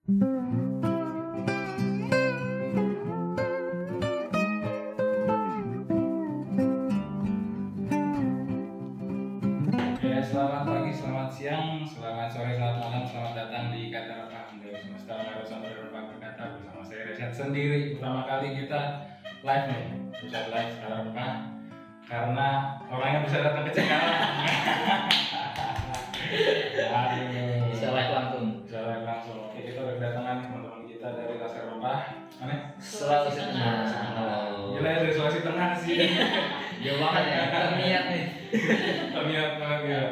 Ya, selamat pagi, selamat siang, selamat sore, selamat malam, selamat datang di Kata Rekah Menjadi Semesta Narasumber Berbang Berkata bersama saya Resyad sendiri. Pertama kali kita live nih, bisa live Kata Rekah karena orangnya bisa datang ke. Aduh. Bisa live langsung. Bisa live langsung. Kedatangan teman-teman kita dari Laskar Rempah. Mana? Sulawesi Tengah. Gila ya dari Sulawesi Tengah sih. Jauh banget ya. Terniat nih. Terlihat banget ya.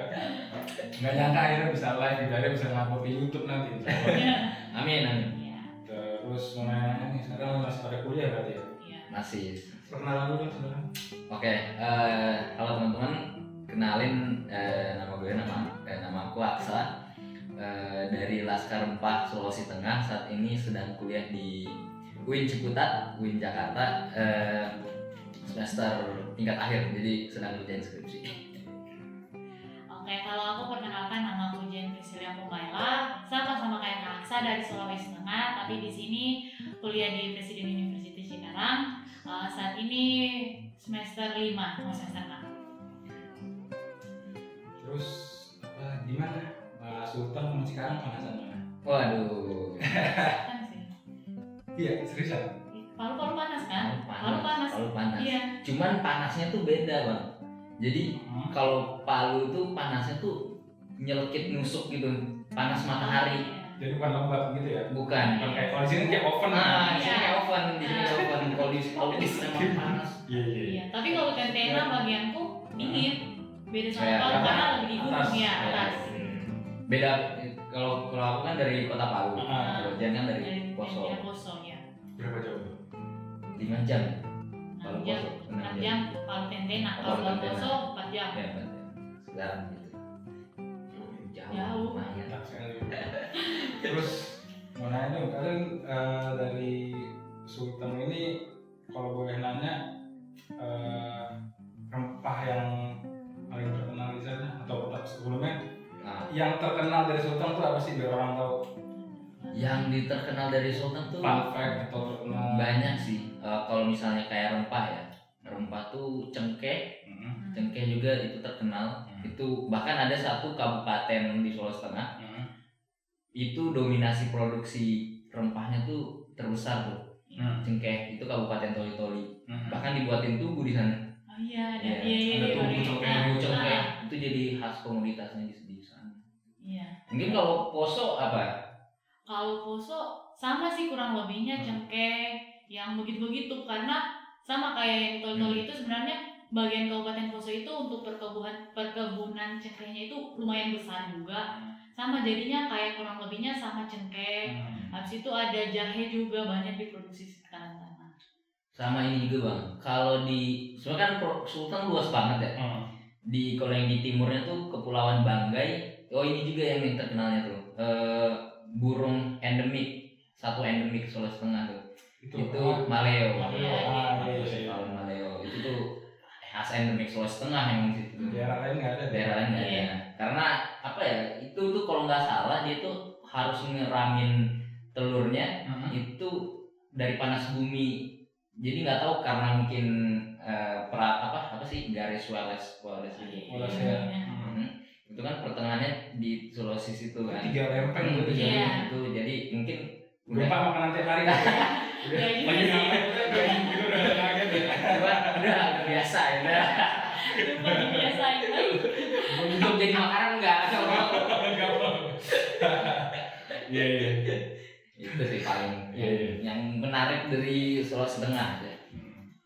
Nggak nyangka akhirnya bisa live, juga ada bisa ngupload di YouTube nanti. Iya. Amin amin. Iya. Terus mana nih sekarang masih pada kuliah berarti ya? Iya. Masih. Perkenalan dulu sebenarnya. Oke. eh, halo teman-teman. Kenalin eh, nama gue nama eh, nama aku Aksa. Eh, dari Laskar Empah Sulawesi Tengah saat ini sedang kuliah di UIN Ciputat, UIN Jakarta eh, semester tingkat akhir jadi sedang kerjain skripsi. Oke, kalau aku perkenalkan nama aku Jen Priscilia Pumaila, sama-sama kayak Kak Aksa dari Sulawesi Tengah, tapi di sini kuliah di Presiden University Cikarang. Eh, saat ini semester 5, mau semester 6. Terus apa di mana? Pak Sultan sama sekarang mana? Waduh. Kan sih. Iya, seriusan. Palu-palu panas kan? Palu panas. Palu panas. Iya. Cuman panasnya tuh beda bang. Jadi Hmm. kalau Palu tuh panasnya tuh nyelekit nusuk gitu, panas matahari. Iya. Jadi bukan lembab gitu ya? Bukan. Bukan kayak kalau di sini kayak oven. Nah, di Iya. sini kayak oven, di sini kayak oven. Kalau di Palu itu memang panas. Iya iya. Iya, tapi kalau tentena bagianku dingin. Beda sama Palu karena lebih di gunung ya, Ya, atas. Beda kalau kalau aku kan dari kota Palu, Ah. kalau Jan kan dari Poso. dari Poso ya. Berapa jauh? 5 jam. 6 Palu jam, Poso, 6 enam jam, Palu Tentena, kalau Palu. Poso 4 jam. Ya, Bang. sekarang gitu. Jauh. Jauh. lumayan. Terus mau nanya dong, kalian eh, dari Sultan ini kalau boleh nanya eh, rempah yang yang terkenal dari Sultan tuh apa sih biar orang tahu? Yang diterkenal dari Sultan tuh fun fact atau terkenal? banyak sih. Eh, kalau misalnya kayak rempah ya. Rempah tuh cengkeh. Hmm, cengkeh juga itu terkenal. Hmm. itu bahkan ada satu kabupaten di Sulawesi Tengah. Hmm, itu dominasi produksi rempahnya tuh terbesar tuh. Hmm, cengkeh. Itu kabupaten Toli Toli hmm. bahkan dibuatin tugu di sana. Oh iya, ada Iya, iya iya ada iya. tugu iya. cengkeh, tugu cengkeh. Itu jadi khas komoditasnya di, di sana Iya. Mungkin kalau poso apa Kalau Poso sama sih kurang lebihnya Hmm. cengkeh yang begitu-begitu karena sama kayak yang Hmm. tol-tol itu sebenarnya bagian Kabupaten Poso itu untuk perkebunan perkebunan cengkehnya itu lumayan besar juga. Sama jadinya kayak kurang lebihnya sama cengkeh. Hmm. Habis itu ada jahe juga banyak diproduksi sekitaran sana. sama ini juga bang kalau di sebenarnya kan Pro- Sultan luas banget ya Hmm. di kalau yang di timurnya tuh kepulauan Banggai oh ini juga yang, yang terkenalnya tuh. Eh, burung endemik. Satu endemik Sulawesi Tengah tuh. Itu, itu ah, maleo. Maleo, Iya, ah, iya, iya, iya. Kepulauan maleo. Itu tuh khas endemik Sulawesi Tengah yang di situ. Daerah lain nggak ada daerah lain nggak ada. Iya. karena apa ya itu tuh kalau nggak salah dia tuh harus ngeramin telurnya Hmm. itu dari panas bumi. Jadi nggak tahu karena mungkin eh, perat apa apa sih? Garis Wales Wales gitu. Iya, ya. Iya. Itu kan pertengahannya di Sulawesi situ kan tiga lempeng gitu iya, Iya. itu jadi mungkin Gue pak makanan tiap hari kan? Udah, Ya, sih. ngapain udah gitu udah kaget ya. Udah udah biasa ya untuk jadi makanan nggak Enggak. Iya iya. itu sih paling Iya, iya. yang menarik dari Sulawesi Tengah ya Hmm.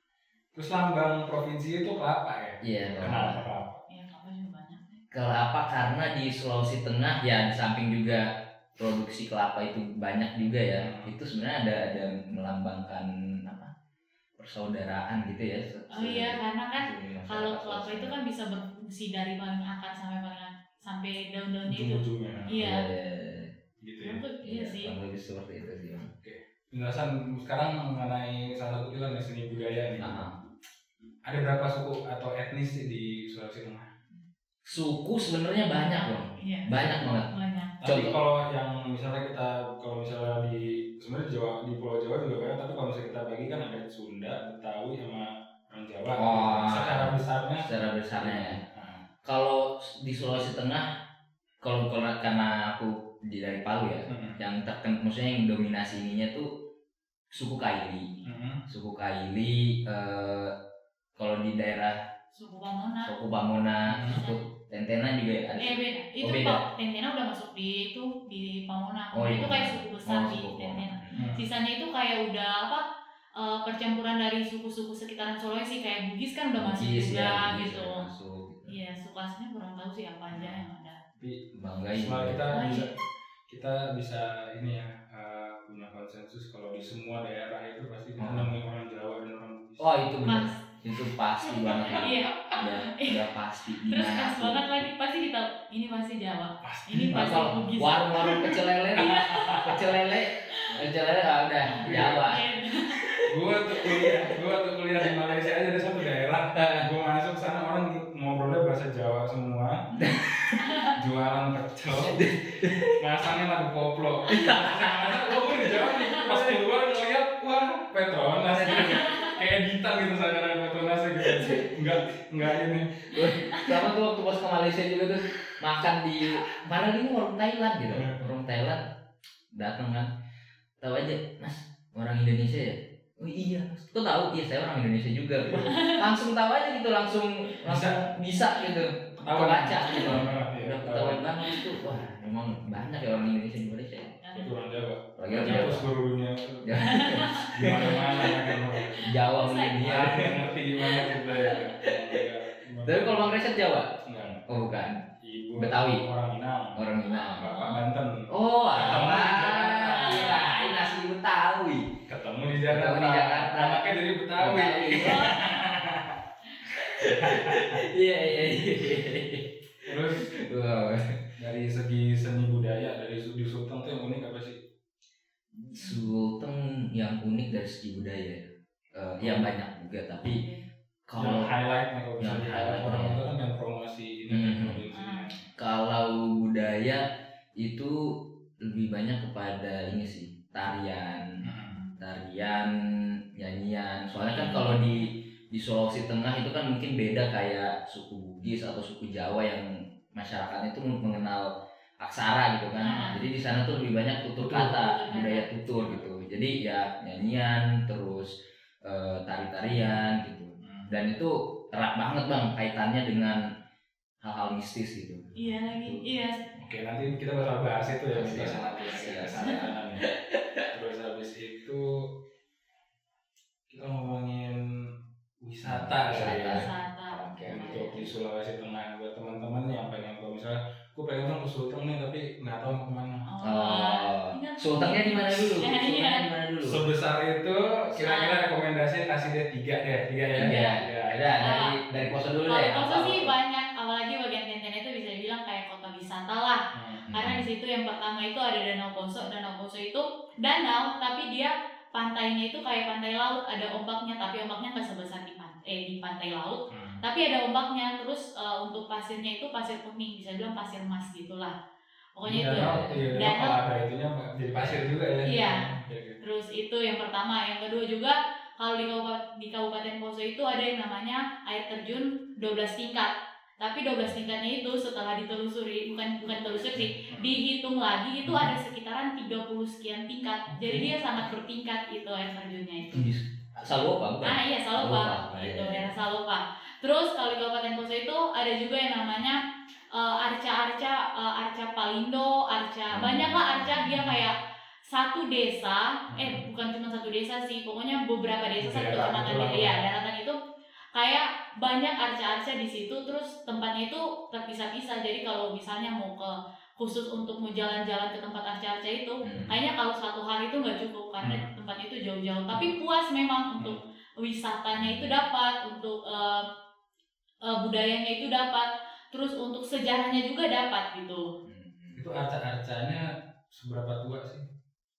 Terus lambang provinsi itu kelapa ya? iya kelapa? Ya, apa juga banyak. Kelapa karena di Sulawesi Tengah ya di samping juga produksi kelapa itu banyak juga ya Hmm. itu sebenarnya ada ada melambangkan apa persaudaraan gitu ya se- Oh iya, karena kan kalau kelapa itu kan bisa berfungsi dari paling akar sampai paling sampai daun-daunnya itu. Ujung-ujungnya. Iya. Gitu ya. Iya sih. lebih seperti itu sih Bang. Penjelasan sekarang mengenai salah satu pilar nih seni budaya nih. Nah, Ada berapa suku atau etnis di Sulawesi Tengah? Suku sebenarnya banyak loh Iya. banyak banget Banyak. Tapi kalau yang misalnya kita kalau misalnya di sebenarnya di Jawa di Pulau Jawa juga banyak tapi kalau misalnya kita bagi kan ada Sunda, Betawi sama orang Jawa. Oh. Secara besarnya secara besarnya ya nah, kalau di Sulawesi Tengah kalau kalau karena aku di dari Palu ya mm, yang terken maksudnya yang dominasi ininya tuh suku Kaili mm, suku Kaili eh, kalau di daerah Suku Pamona. suku Pamona Hmm. suku Tentena juga ada Eh beda. Itu Oh, beda. Pak Tentena udah masuk di itu di Pamona. Oh, itu iya. kayak suku besar Oh, di suku Tentena. mm. Sisanya itu kayak udah apa? eh, percampuran dari suku-suku sekitaran Sulawesi kayak Bugis kan udah masuk Bugis juga ya, Bugis gitu. Iya, suku aslinya kurang tahu sih apa aja yang ada. Tapi banggain Setelah kita Oh, bisa iya. kita bisa ini ya eh, punya konsensus kalau di semua daerah itu pasti kita Hmm. nemuin orang Jawa dan orang Bugis. oh itu benar Mas. Itu pasti banget Iya. udah udah pasti Terus pun. banget lagi pasti kita ini pasti Jawa. Pasti. Ini pasti Bugis. warung-warung pecel lele pecel lele, pecel lele ah, udah Jawa. Gua tuh kuliah, gua tuh kuliah di Malaysia aja ada satu daerah. Gua masuk sana orang ngobrolnya bahasa Jawa semua. Jualan pecel. Masangnya lagu koplo. Mana gua di Jawa nih. Pas keluar ngeliat wah Petronas kayak editan gitu sekarang Petronas gitu. Enggak enggak ini. Sama tuh waktu pas ke Malaysia juga tuh makan di mana ini warung Thailand gitu, warung Thailand datang kan, tahu aja mas orang Indonesia ya. Oh iya, kok tahu? Iya saya orang Indonesia juga. Gitu. Langsung tahu aja gitu, langsung langsung bisa gitu. Ketahuan. Baca gitu. Iya. Udah ketahuan banget itu. Wah, memang banyak ya orang Indonesia di Malaysia. Itu orang Jawa. Orang Jawa Jawa. seluruh dunia. Ya. Mana-mana ya kan. Jawa mungkin Dia ya. ngerti gimana kita ya. Tapi kalau Bang Reset Jawa? enggak. Oh bukan, Ibu Betawi. orang Minang. orang Minang. Bapak Banten. Oh, Ketemu di Jakarta. apa? Kirain nasi Betawi. Ketemu di Jakarta. Ketemu di Jakarta. Anaknya dari Betawi. Iya iya iya. Terus Wow. Dari segi seni budaya dari di Sulteng tuh yang unik apa sih? Sulteng yang unik dari segi budaya. Eh, ya banyak juga tapi yang kalau highlightnya kalau bisa yang di highlight, orang ya. itu kan yang promosi ini Hmm. kalau budaya itu lebih banyak kepada ini sih tarian Hmm. tarian nyanyian soalnya kan kalau di di Sulawesi Tengah itu kan mungkin beda kayak suku Bugis atau suku Jawa yang masyarakatnya itu mengenal aksara gitu kan Ah. jadi di sana tuh lebih banyak tutur Tutur. kata budaya tutur gitu jadi ya nyanyian terus eh, tari-tarian gitu Hmm. dan itu erat banget bang kaitannya dengan hal-hal mistis gitu Iya lagi, iya. Oke nanti kita bakal bahas itu ya kita Siap. sangat ya ya. Terus habis itu kita ngomongin wisata kali ya. Wisata. Oke, untuk di Sulawesi Tengah aku pengen dong ke Sulteng nih tapi nggak tahu mau ke mana. oh ingat. sultengnya di mana dulu Iya, sultengnya iya. di mana dulu Sebesar itu kira-kira rekomendasi kasih dia tiga deh, tiga ya. Tiga. Ya, Ada dari dari poso dulu Kalau deh. Poso Apa? sih banyak, apalagi bagian Tenten itu bisa dibilang kayak kota wisata lah. Hmm. Karena di situ yang pertama itu ada Danau Poso. Danau Poso itu danau, tapi dia pantainya itu kayak pantai laut, ada ombaknya, tapi ombaknya nggak sebesar di pantai, eh, di pantai laut. Hmm. Tapi ada ombaknya. Terus eh, untuk pasirnya itu pasir kuning, bisa bilang pasir emas gitulah. Pokoknya itu. Danau, iya, danau Danau. kalau ada itunya jadi pasir juga ya. Iya. Oke, oke. Terus itu yang pertama, yang kedua juga kalau di Kabupaten, di Kabupaten Poso itu ada yang namanya air terjun 12 tingkat. Tapi 12 tingkatnya itu setelah ditelusuri, bukan bukan telusuri sih, dihitung lagi itu ada sekitaran 30 sekian tingkat. Jadi dia sangat bertingkat itu air terjunnya itu. Salopa bukan? Ah iya Salopa, Salopa, itu iya. daerah Salopa. Terus kalau di Kabupaten Poso itu ada juga yang namanya eh, arca-arca, eh, arca Palindo, arca Hmm. banyak lah arca dia kayak satu desa, eh bukan cuma satu desa sih, pokoknya beberapa desa satu kecamatan ya daratan itu kayak banyak arca-arca di situ, terus tempatnya itu terpisah-pisah. Jadi kalau misalnya mau ke khusus untuk mau jalan-jalan ke tempat arca-arca itu, Hmm. kayaknya kalau satu hari itu nggak cukup karena tempatnya itu jauh-jauh. Tapi puas memang untuk wisatanya itu dapat, untuk eh, eh, budayanya itu dapat, terus untuk sejarahnya juga dapat gitu. Hmm. Itu arca-arcanya seberapa tua sih?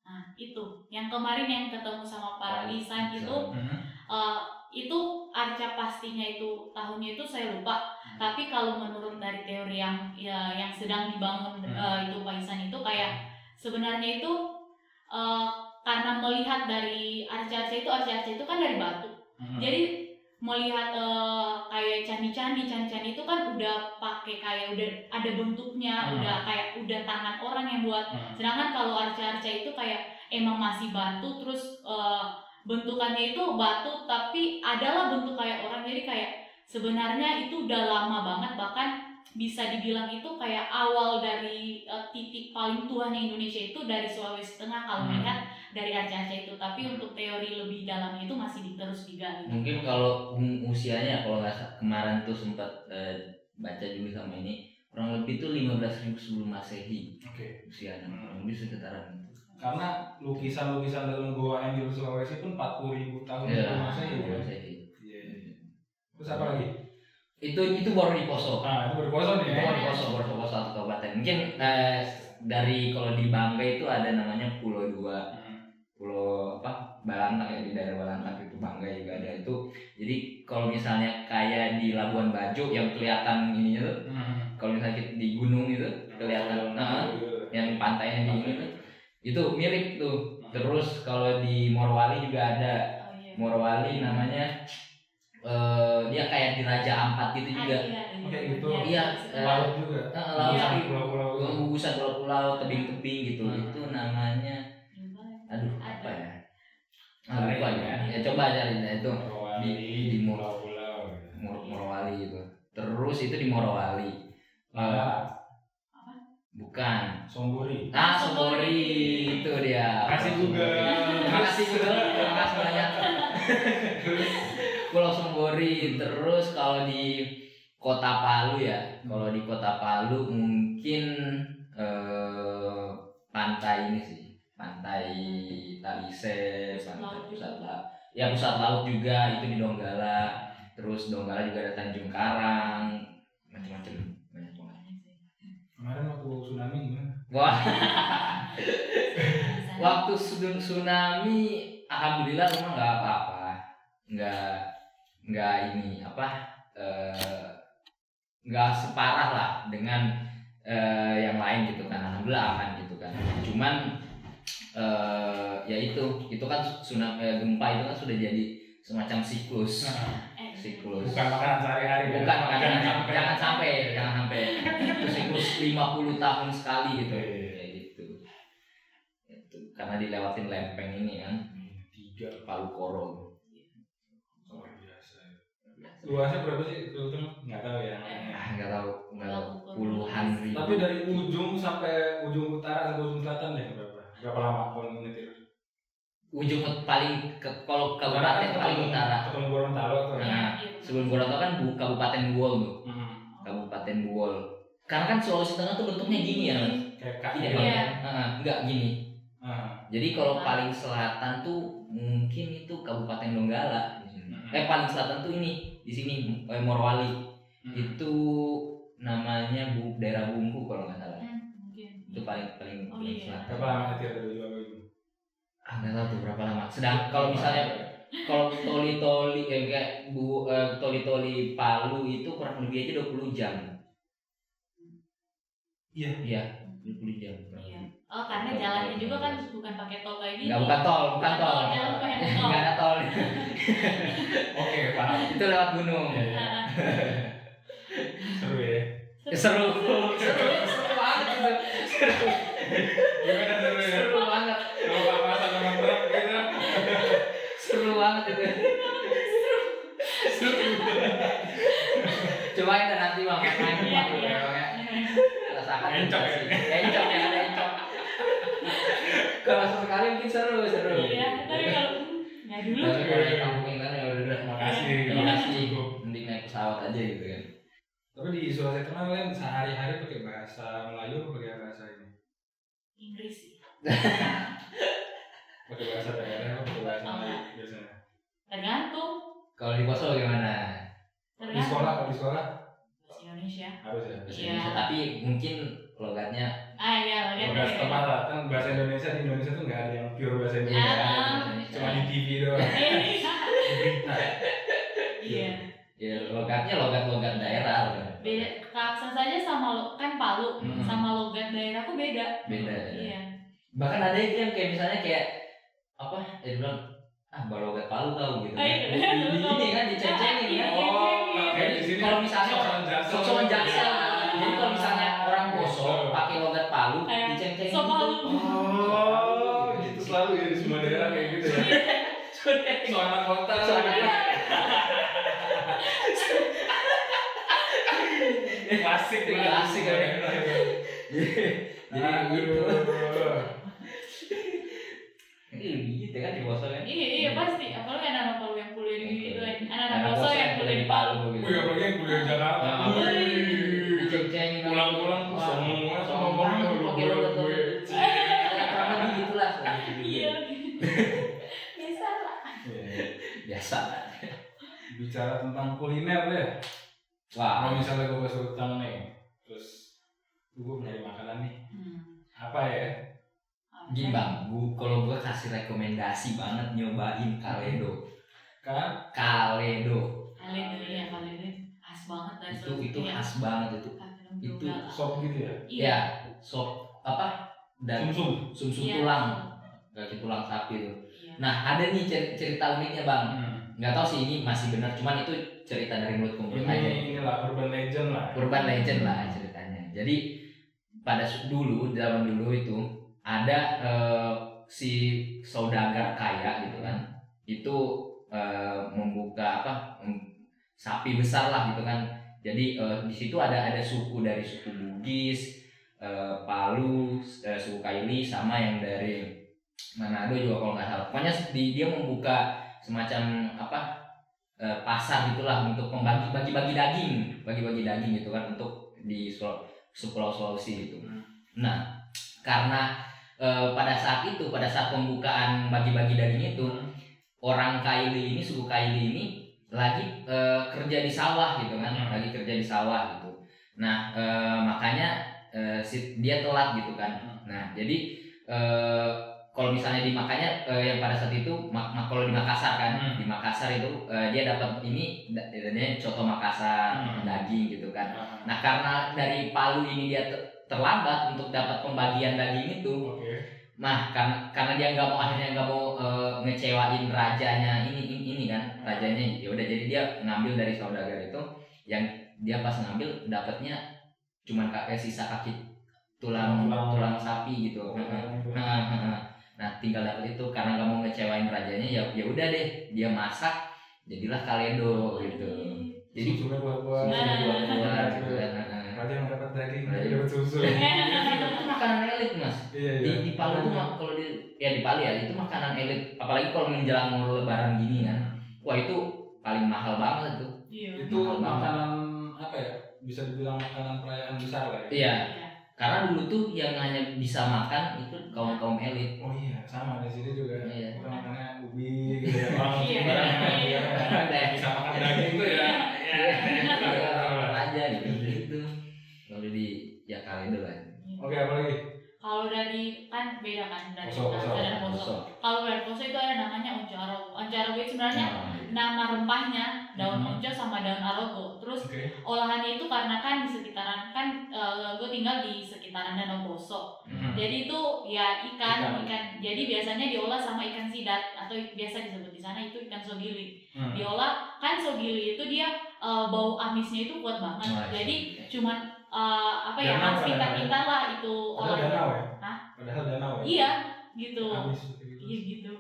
Nah itu, yang kemarin yang ketemu sama para lisan itu, Hmm. eh, itu arca pastinya itu tahunnya itu saya lupa. Tapi kalau menurut dari teori yang ya, yang sedang dibangun Hmm. eh, itu Pak Isan itu kayak sebenarnya itu eh, karena melihat dari arca-arca itu arca-arca itu kan dari batu. Hmm. Jadi melihat eh, kayak candi-candi, candi-candi itu kan udah pakai kayak udah ada bentuknya, Hmm. udah kayak udah tangan orang yang buat. Hmm. Sedangkan kalau arca-arca itu kayak emang masih batu terus eh, bentukannya itu batu tapi adalah bentuk kayak orang jadi kayak sebenarnya itu udah lama banget bahkan bisa dibilang itu kayak awal dari eh, titik paling tuanya Indonesia itu dari Sulawesi Tengah kalau Hmm. melihat dari arca-arca itu tapi untuk teori lebih dalamnya itu masih terus digali. mungkin kalau usianya kalau nggak kemarin tuh sempat eh, baca juga sama ini kurang lebih tuh 15.000 sebelum masehi Oke. usianya Hmm. kurang lebih sekitaran itu Karena lukisan-lukisan dalam goa yang di Sulawesi pun 40 ribu tahun ya sebelum Masehi. ya. masehi Iya. iya. Terus apa lagi? itu itu baru di Poso Ah, itu berposo nih itu ya. baru di Poso baru di Poso satu kabupaten mungkin eh, dari kalau di Bangka itu ada namanya Pulau Dua Hmm. Pulau apa Balantang ya di daerah Balantang itu Bangga juga ada itu jadi kalau misalnya kayak di Labuan Bajo yang kelihatan ininya tuh Hmm. kalau misalnya kita di gunung itu kelihatan nah, yang pantainya di ini tuh itu mirip tuh terus kalau di Morowali juga ada Oh iya. Morowali namanya eh dia kayak di Raja Ampat gitu Ah, juga iya, iya. Kayak gitu. Iya, eh, Laut juga. Eh, laut Iya. Pulau-pulau. gugusan pulau-pulau tebing-tebing gitu Hmm. itu namanya aduh Ada. apa ya? Ah, lupa ya. ya coba cari nah, itu Morowali, di- di Mor- pulau-pulau. Mor- Morowali itu terus itu di Morowali. Lala, bukan. Somburi. ah Sombori itu dia. Makasih juga. kasih juga. Terima kasih banyak. Pulau Sombori terus kalau di Kota Palu ya. Kalau di Kota Palu mungkin eh, pantai ini sih pantai Talise pantai laut pusat juga. laut. Ya pusat laut juga itu di Donggala. Terus Donggala juga ada Tanjung Karang macam-macam. Banyak banget. Kemarin waktu tsunami gimana? wah. Waktu tsunami alhamdulillah rumah nggak apa-apa. Nggak nggak ini apa eh, nggak separah lah dengan eh, yang lain gitu kan. Alhamdulillah aman gitu kan. Cuman eh, ya itu itu kan tsunami eh, gempa itu kan sudah jadi semacam siklus Eh, siklus Bukan makanan sehari-hari. ya? bukan jangan, Jangan sampai jangan sampai jangan sampai itu siklus 50 tahun sekali gitu kayak gitu itu karena dilewatin lempeng ini kan Tiga. Palu Koro Luar biasa. Luasnya berapa sih? Filter? Nggak tahu ya. ah nggak tahu nggak tahu puluhan ribu Tapi dari ujung sampai ujung utara sampai ujung selatan deh berapa? Lama kalau menyetir? ujung paling ke, kalau kabupaten paling utara Ketemu Gorontalo tuh. Nah, sebelum Gorontalo kan bu, kabupaten Buol tuh Hmm. kabupaten Buol karena kan Sulawesi Tengah tuh bentuknya gini ya. Kayak kaki. tidak. Heeh, enggak gini Ah. jadi kalau Nah. paling selatan tuh mungkin itu kabupaten Donggala Hmm. eh paling selatan tuh ini di sini eh, Morowali Hmm. itu namanya bu daerah Bungku kalau nggak salah Hmm. Itu paling paling Oh, paling iya. selatan Berapa lama nyetir dari ujung? ah nggak tahu tuh berapa lama sedang kalau misalnya kalau toli toli kayak, kayak bu eh, toli toli Palu itu kurang lebih aja 20 jam Iya. iya 20 jam Iya. Oh, karena jalannya juga kan bukan pakai tol kayak gini. nggak bukan tol bukan tol yang tol. nggak ada tol Oke, paham. itu lewat gunung Iya, iya. Seru ya. Eh, seru Gimana seru ya? seru banget Kalau papasan sama truk gitu. seru banget itu Seru. cobain deh nanti bang main Iya, iya. ya bang ya rasakan Encok ya? encok ya ada encok kalau sesekali mungkin seru seru Iya, tapi kalau nggak dulu. kalau di kampung yang lain ya udah Makasih. Terima Iya. kasih mending naik pesawat aja gitu kan Tapi di Sulawesi Tengah kalian sehari-hari pakai bahasa Melayu atau pakai sih pakai bahasa daerah bahasa biasanya. Tergantung. Kalau di poso bagaimana di sekolah kalau di sekolah? Bahasa Indonesia. Harus ya? Bahasa Indonesia ya. tapi mungkin logatnya ah iya logatnya logat setempat lah. Kan bahasa Indonesia di Indonesia tuh nggak ada yang pure bahasa ah, Indonesia. ah, ya. cuma di TV doang. Berita iya. iya. Ya logatnya logat-logat daerah beda kaksan saja sama kan Palu hmm. sama logat daerah tuh beda beda. Iya bahkan ada itu yang kayak misalnya kayak apa ya dia bilang ah balogat palu tau gitu iya. di, di, di ini kan diceng-cengin Iya, kan iya. Oh, kayak di sini Kalau misalnya jaksel. sosokan jaksel jadi kalau misalnya orang Iya. bosok pakai logat palu diceng-cengin sok palu. Oh, itu selalu ya di semua daerah kayak gitu ya. gitu Soal anak kota. Klasik, Klasik, ya. jadi gitu Iya gitu kan di bosok kan Iya iya pasti. Apalagi anak-anak Palu yang kuliah di itu kan. Anak-anak Anak Poso yang kuliah di Palu. gitu Wih, apalagi yang kuliah di Jakarta. Ah, diceng-cengin kan. Pulang-pulang banget sama sombong ngomongnya banget, lu pakai gue logat gue. Ya, kurang lebih gitulah Iya. Bisa lah. biasa Bicara tentang kuliner deh. wah Kalau misalnya gue ke Sulteng nih, terus gue nyari makanan nih, Hmm. apa ya? Gini bang, gua, kalau gue kasih rekomendasi banget nyobain Kaledo. Kan? Kaledo dulu ya dulu khas banget dari itu Sulawesi itu ya. khas banget itu. Itu. Sop gitu ya? Iya. Ya, sop apa? Dan Sum-sum. sum sum Iya. tulang, kaki tulang sapi itu. Iya. Nah ada nih cer- cerita uniknya bang. Hmm. Nggak tahu sih ini masih benar, cuman itu cerita dari mulut ke mulut aja. Ini inilah urban legend lah. urban legend lah ceritanya. Jadi pada dulu zaman dulu itu ada eh, si saudagar kaya gitu kan, itu eh, membuka apa sapi besar lah gitu kan. Jadi eh, di situ ada ada suku dari suku Bugis, eh, Palu, eh, suku Kaili sama yang dari Manado juga kalau nggak salah. Pokoknya di, dia membuka semacam apa eh, pasar gitulah untuk membagi bagi-bagi daging, bagi-bagi daging gitu kan untuk di Sul- Pulau Sulawesi gitu. Hmm. Nah, karena eh, pada saat itu, pada saat pembukaan bagi-bagi daging itu, orang Kaili ini, suku Kaili ini lagi eh, kerja di sawah gitu kan, Hmm. lagi kerja di sawah gitu. Nah, eh, makanya si- dia telat gitu kan. Hmm. Nah, jadi kalau misalnya di makanya eh, yang pada saat itu mak- mak- kalau di Makassar kan Hmm. di Makassar itu eh, dia dapat ini dia coto Makassar Hmm. daging gitu kan Ah, nah karena dari Palu ini dia ter- terlambat untuk dapat pembagian daging itu Oke. Nah karena karena dia nggak mau akhirnya nggak mau eh, ngecewain rajanya ini, ini ini kan rajanya ya udah jadi dia ngambil dari saudagar itu yang dia pas ngambil dapatnya cuman kayak sisa kaki tulang Tulang. tulang sapi gitu Nah, nah, nah. Nah, tinggal dapat itu karena nggak mau ngecewain rajanya ya ya udah deh dia masak jadilah kaledo gitu. Jadi susunya buat-buat. susunya buat-buat gitu yang dapat daging, Raja. raja dapat susu. itu makanan elit mas. Iya, Di, iya. di Palu tuh mak- kalau di ya di Palu ya itu makanan elit. Apalagi kalau menjelang mau lebaran gini kan. Wah itu paling mahal banget tuh. Iya. Itu Mahal banget. makanan apa ya? Bisa dibilang makanan perayaan besar lah ya. Iya. Iya. Karena dulu tuh yang hanya bisa makan itu kaum kaum elit. Oh iya, sama di sini juga. Iya. Kita makannya ubi gitu ya. Orang Iya, iya. ya. Bisa beda kan dari Poso, poso, dan Poso. Poso. Kalau dari Poso itu ada namanya onco arogo. Onco arogo itu sebenarnya Nah, nama rempahnya daun Hmm. onco sama daun arogo. Terus Oke. olahannya itu karena kan di sekitaran kan gue tinggal di sekitaran Danau Poso. Hmm. Jadi itu ya ikan, Ikan. ikan. Jadi biasanya diolah sama ikan sidat atau biasa disebut di sana itu ikan sogili. Hmm. Diolah kan sogili itu dia eh, bau amisnya itu kuat banget. Jadi iya. cuman eh, apa ya kan kita-kita lah itu olahnya. Ya? Padahal danau ya? Iya, gitu. Habis itu. Iya gitu.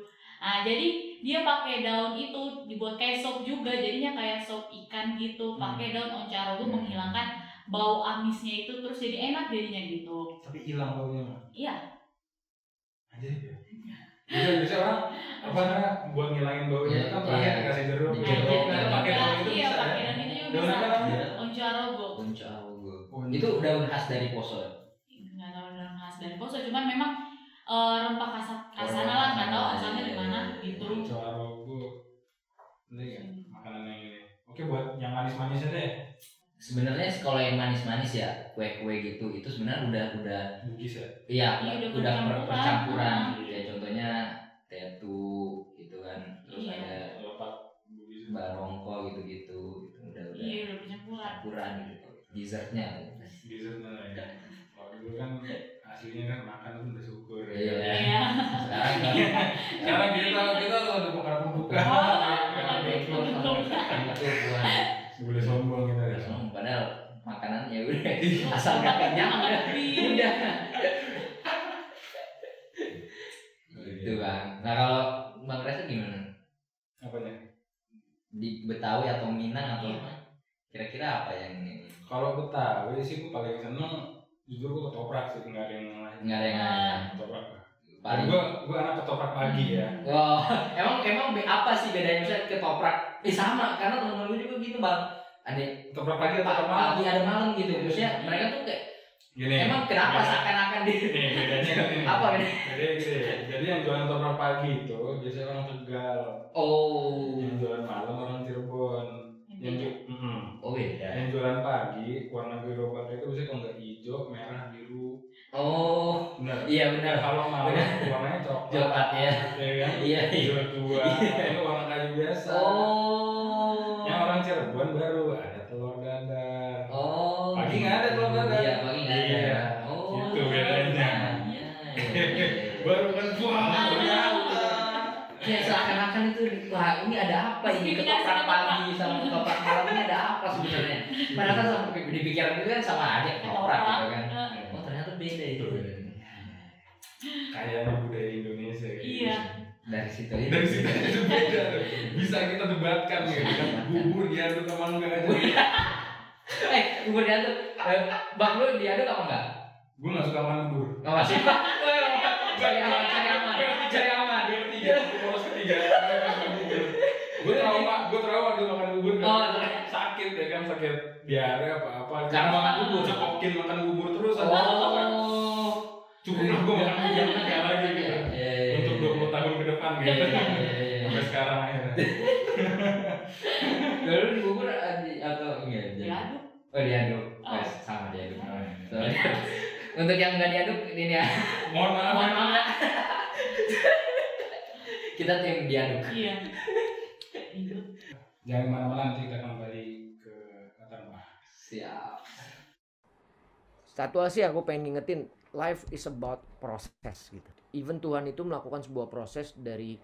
Nah, jadi dia pakai daun itu dibuat kayak sop juga, jadinya kayak sop ikan gitu. Pakai daun oncarogo Hmm. menghilangkan bau amisnya itu terus jadi enak jadinya gitu. Tapi hilang baunya mah. Iya. Ajaib ya. Bisa bisa orang apa namanya buat ngilangin baunya Iya, kan iya. pakai dikasih jeruk, Di Nah, jeruk, jeruk, jadi nah, pakai daun itu iya, bisa pakai ya. daun itu juga Daun apa namanya? Iya. Arogo. Oh, Itu daun khas dari Poso. ya? Nggak tahu daun khas dari Poso, cuman memang eh, rempah kasat kasana lah, nggak tahu asalnya dari mana gitu. Carogo. Ini ya makanan yang ini. Oke buat yang manis-manisnya deh. Sebenarnya sih kalau yang manis-manis ya kue-kue gitu itu sebenarnya udah udah Bugis ya. iya Iya, udah, udah per- percampuran. percampuran gitu ya contohnya tetu gitu kan terus Iya. ada Lepak Bugis. barongko gitu-gitu gitu udah udah Iya, udah bercampuran. campuran gitu dessertnya Dessert mana ya. Kalau dulu kan aslinya kan makan tuh bersyukur Iya. ya. Karena kita kita ada bukan pembuka. Boleh sombong kita ya. Hmm, Padahal makanan ya udah asal nggak kenyang udah. Udah. Itu bang. Nah kalau bang Reza gimana? Apanya? Di Betawi atau Minang atau Iya. apa? Kira-kira apa yang ini? Kalau Betawi sih gue paling seneng jujur gue ketoprak sih nggak ada yang lain. Nggak ada yang lain. Ketoprak. Paling Gue gue anak ketoprak pagi ya. Wow, emang emang be- apa sih bedanya misalnya ketoprak? Eh sama, karena teman-teman gue juga gitu bang. Ada Ketoprak pagi atau ketoprak malam? pagi ada malam gitu. Maksudnya mereka tuh kayak Gini. emang kenapa Gini. seakan-akan di bedanya ini. apa beda? Jadi gini, jadi yang jualan ketoprak pagi itu biasanya orang Tegal. Oh, Yang jualan malam orang Cirebon. Yang ju- Mm-mm. oh beda. yang jualan pagi warna biru itu biasanya kalau nggak hijau, merah, biru. Oh, Benar. iya benar. Kalau malam warnanya coklat. Coklat ya. Ya kan? Iya iya. Tua. Ini warna kayu biasa. Oh. Kayaknya budaya Indonesia. kayak Iya. gitu. Dari situ Dari situ itu beda. tuh. Bisa kita debatkan gitu kan. Bubur diaduk sama enggak aja. Eh, bubur diaduk. Eh, Bang lu diaduk apa enggak? Gue nggak suka makan bubur. Enggak masih. Cari aman, cari aman, cari aman. Gue ketiga, gue poros ketiga. Gue trauma, gue trauma waktu makan bubur. Oh, sakit ya kan sakit diare apa apa. Karena makan bubur. Cekokin makan bubur terus. Oh. Cukup lah gue makan tiga lagi gitu. Iya, Untuk iya. 20 tahun ke depan Iya, gitu. iya. Sampai sekarang akhirnya. Dulu di bubur eh, di- atau enggak? Diaduk. Oh diaduk, Oh. Wes, sama diaduk. Untuk yang nggak diaduk ini ya, Mohon maaf. mohon maaf ya. Kita tim diaduk. Iya. Itu. Jangan ke mana-mana nanti kita kembali ke kata rumah. Siap. Satu sih aku pengen ngingetin, life is about proses gitu. Even Tuhan itu melakukan sebuah proses dari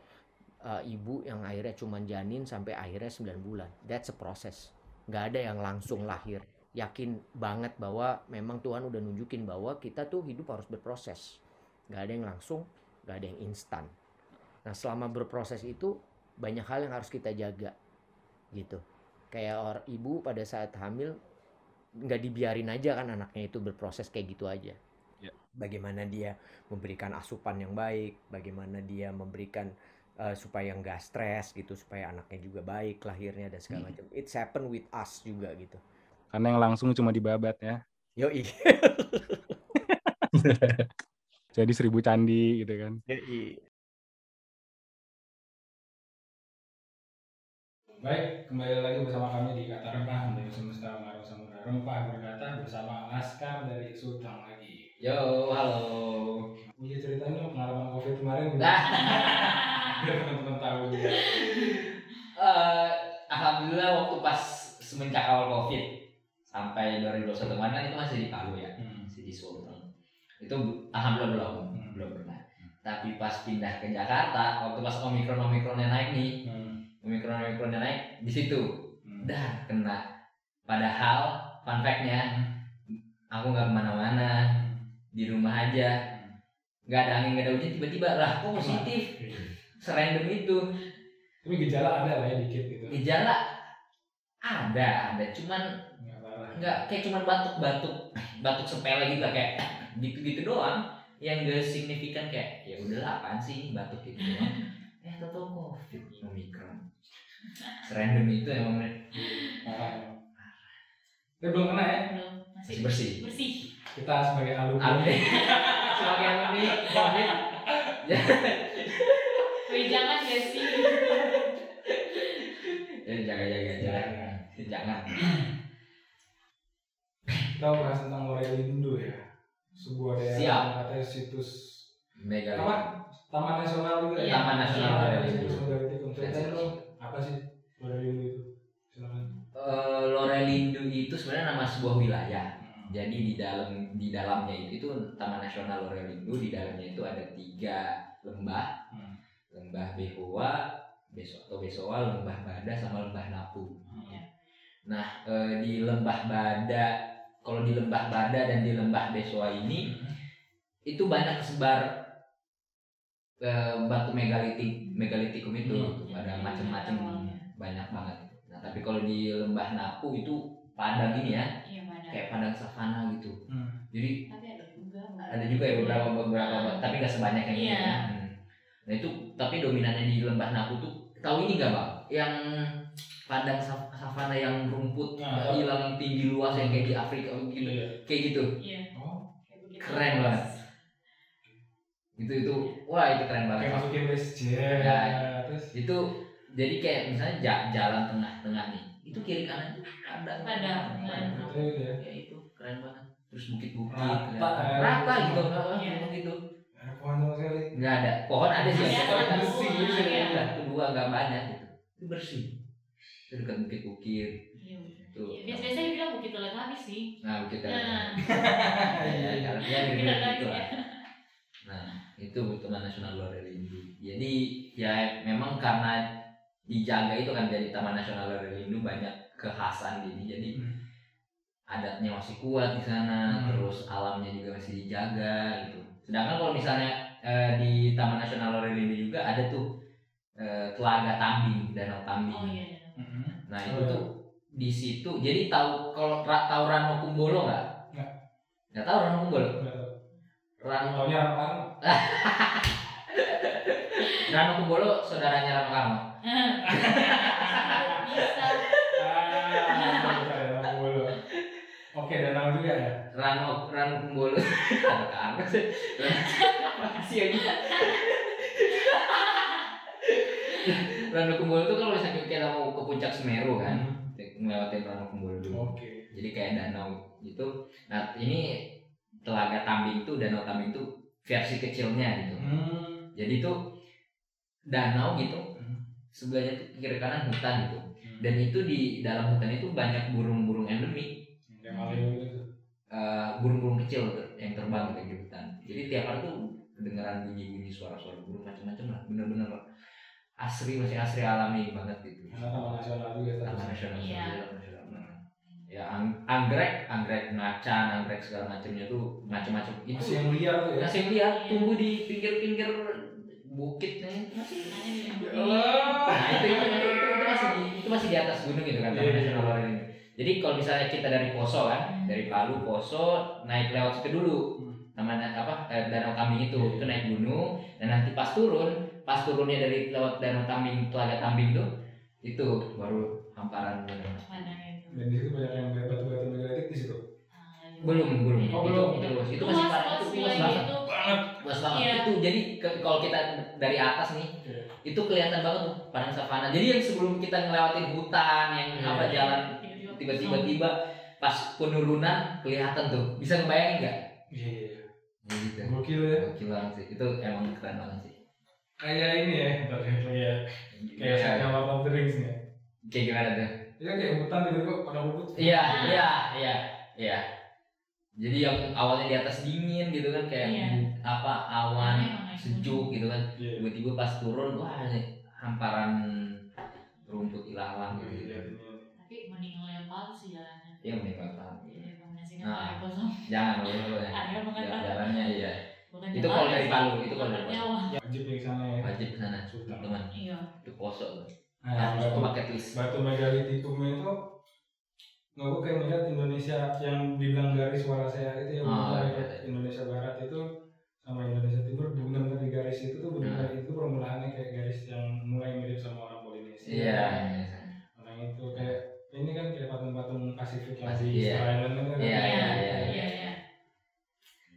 uh, ibu yang akhirnya cuman janin sampai akhirnya 9 bulan. That's a process. Nggak ada yang langsung lahir. Yakin banget bahwa memang Tuhan udah nunjukin bahwa kita tuh hidup harus berproses. Nggak ada yang langsung, nggak ada yang instan. Nah selama berproses itu banyak hal yang harus kita jaga gitu. Kayak orang ibu pada saat hamil nggak dibiarin aja kan anaknya itu berproses kayak gitu aja. Bagaimana dia memberikan asupan yang baik, bagaimana dia memberikan uh, supaya nggak stres gitu, supaya anaknya juga baik lahirnya dan segala macam. It's happen with us juga gitu. Karena yang langsung cuma dibabat ya. Yoi. Jadi seribu candi gitu kan. Yoi. Baik, kembali lagi bersama kami di Kata Rempah dari Semesta Marah Samudra Rempah berkata bersama Laskar dari Sultan lagi. Yo, halo. Punya ceritanya pengalaman COVID kemarin Nah, biar teman-teman tahu juga. eh, alhamdulillah waktu pas semenjak awal covid sampai 2021 kemarin kan itu masih di Palu ya, Hmm. masih di. Itu alhamdulillah belum, Hmm. belum pernah. Tapi pas pindah ke Jakarta, waktu pas omikron omikronnya naik nih, Hmm. omikron omikronnya naik di situ, Hmm. dah kena. Padahal fun fact-nya, aku nggak ke mana-mana, di rumah aja, nggak ada angin nggak ada hujan tiba-tiba lah kok positif, serandom itu. Tapi gejala ada lah ya dikit gitu. Gejala ada, ada, cuman Nggak kayak cuman batuk-batuk, batuk sepele gitu lah kayak gitu-gitu doang. Yang gak signifikan kayak ya udahlah apaan sih ini batuk gitu doang. Eh tau covid omikron. Serandom itu emang Parah. ya. Belum kena ya. Masih bersih. bersih. Kita sebagai alumni. Alumni sebagai alumni covid Wih jangan ya sih. jadi jaga-jaga jangan jangan Kita bahas tentang Lorelindo ya. Sebuah daerah Siap. yang katanya situs mega apa? Taman Nasional juga Iya. ya. Taman Nasional Iya, Lorelindo. Situs Megalitik. Ceritain dong apa sih Lorelindo itu? Silakan. Eh, Lorelindo itu sebenarnya nama sebuah wilayah Jadi di dalam di dalamnya itu itu Taman Nasional Lorelindo di dalamnya itu ada tiga lembah Hmm. lembah Behoa, besok atau Besoa, lembah Bada sama lembah Napu. Iya. Nah, eh, di lembah Bada, kalau di lembah Bada dan di lembah Besoa ini itu banyak tersebar eh, batu megalitik megalitikum itu Hmm. ada Iya, macam-macam banyak banget. Nah, tapi kalau di lembah Napu itu padang gini ya? Kayak padang savana gitu. Hmm. Jadi Tapi ada juga ada juga ya beberapa beberapa Ah. tapi nggak sebanyak yang ini. Iya. Hmm. Nah itu tapi dominannya di lembah Napu tuh tahu ini nggak bang? Yang padang sav- savana yang rumput Ah. hilang tinggi luas yang kayak di Afrika gitu Iya. kayak gitu Iya. Oh. Keren banget. itu itu wah itu keren banget kayak masukin WSJ. Ya. Terus itu jadi kayak misalnya ja- jalan tengah-tengah nih itu kiri kanan tuh itu itu ya. itu. Keren banget. Terus bukit-bukit Rata, kelihatan. ya. rata gitu. Gitu Ada pohon sekali. nggak ada. Pohon ada sih Iya, ada ada bersih, bersih, iya. Itu dua nggak banyak gitu. Itu bersih. Itu dekat bukit-bukit Iya. itu Iya, Biasa-biasa dibilang bukit teletabis sih. nah bukit Nah, ya dia bukit gitu lah ya. nah itu Taman Nasional Lore Lindu jadi ya memang karena dijaga itu kan jadi Taman Nasional Lore Lindu banyak kekhasan gini jadi Hmm. adatnya masih kuat di sana Hmm. terus alamnya juga masih dijaga gitu sedangkan kalau misalnya eh, di Taman Nasional Lore Lindu juga ada tuh eh, telaga Tambing Danau Tambing Oh iya. iya. Mhm. nah Oh, itu iya. tuh di situ jadi tahu kalau tahu Rano Kumbolo nggak Nggak. nggak tahu Rano Kumbolo. Rano Taunya apa? Rano Kumbolo saudaranya Rano Karno Bisa. Oke, danau juga ya. Rano Rano Kumbolo Rano Karno sih masih aja Rano Kumbolo tuh kalau misalnya kita mau ke puncak Semeru kan ngelewatin Rano Kumbolo dulu Oke. jadi kayak danau gitu nah ini telaga Tambing tuh danau Tambing tuh versi kecilnya gitu Hmm. jadi tuh danau gitu Hmm. sebelahnya tuh kiri kanan hutan gitu dan itu di dalam hutan itu banyak burung-burung endemik Kayak maleo gitu. eh, burung-burung kecil tuh yang terbang kayak di hutan jadi tiap hari tuh kedengeran bunyi-bunyi suara-suara burung macam-macam lah bener-bener asri masih asri alami banget gitu taman nasional juga. taman nasional Iya. Bener. ya ang- anggrek anggrek macan anggrek segala macamnya tuh macam-macam itu Masih yang liar tuh ya. masih lihat tumbuh di pinggir-pinggir bukit nih masih. Ya. Nah itu itu, itu, itu, itu masih di, itu masih di atas gunung gitu kan Taman Iya, iya. Nasional Lore ini. Jadi kalau misalnya kita dari Poso kan, Hmm. dari Palu Poso naik lewat situ dulu, Hmm. namanya apa eh, Danau Kambing itu, Iya. itu naik gunung dan nanti pas turun, pas turunnya dari lewat Danau Kambing, Telaga Kambing tuh, itu baru hamparan gunung. Dan di situ banyak yang batu-batu megalitik di situ. Ah, iya. Belum, belum. Oh, Itu- belum. Itu, itu, Itu masih itu luas Luas banget. Iya. Itu jadi ke- kalau kita dari atas nih, Iya. itu kelihatan banget tuh padang savana. Jadi yang sebelum kita ngelewatin hutan yang Iya. apa jalan Tiba-tiba tiba-tiba tiba pas penurunan kelihatan tuh. Bisa ngebayangin nggak? Iya, iya, iya. Ya gitu. Gokil ya. Gokil banget sih. Itu emang keren banget sih. Kayak ini ya, ya, kayak kayak Lord of the Rings nih. Kayak gimana tuh? Iya kayak hutan tiba-tiba pada rumput. Iya, iya, iya, iya. Jadi yang awalnya di atas dingin gitu kan kayak Iya. apa awan naik sejuk gitu kan. Iya. Tiba-tiba pas turun wah ini hamparan rumput ilalang gitu. Iya, gitu. iya. Tapi mending lempar sih jalannya. Iya menikmati. Jadi rekomendasikan Nah. kosong. Jangan dulu ya. Jalannya iya. Bukan Itu jalan, kalau dari. Palu, itu kalau dari Palu. Wajib nih ke sana ya. Wajib ke sana, teman. Iya. Itu tuh. Nah, Harus batu, ke bucket list. batu megalitikumnya itu nggak gue kayak melihat Indonesia yang dibilang garis Warasea itu yang Oh, benar iya. Indonesia Barat itu sama Indonesia Timur benar-benar di garis itu tuh benar-benar itu permulaannya kayak garis yang mulai mirip sama orang Polinesia. Iya. Orang itu kayak ini kan kayak patung-patung Pasifik yang Pasifik, di iya. Island itu kan. Iya, Iya, iya, iya, iya. iya, iya.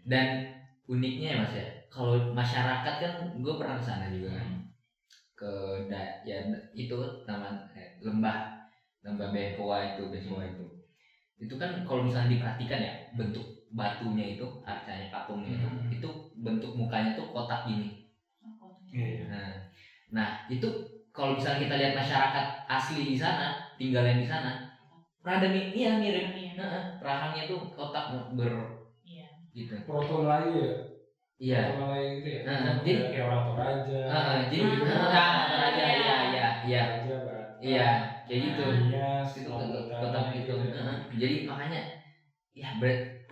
Dan uniknya ya mas ya, kalau masyarakat kan gue pernah ke sana juga kan. Ke da, ya itu taman eh, lembah lembah Behoa itu Behoa itu. Itu kan kalau misalnya diperhatikan ya bentuk batunya itu, arcanya patungnya itu, Hmm. itu bentuk mukanya tuh kotak gini. Oh, Iya. Nah, nah itu kalau misalnya kita lihat masyarakat asli di sana, tinggal yang di sana, rada mi- iya mirip. Iya. Heeh, rahangnya tuh kotak ber Iya. gitu. Proto Melayu ya. Iya. Mulai gitu ya. Jadi jadi- kayak orang Toraja. Heeh, jadi nah, nah, aja iya iya iya Toraja, iya kayak gitu. Nias, Itu Lampung kotak Utara, gitu. ya. Heeh. Jadi makanya ya ber,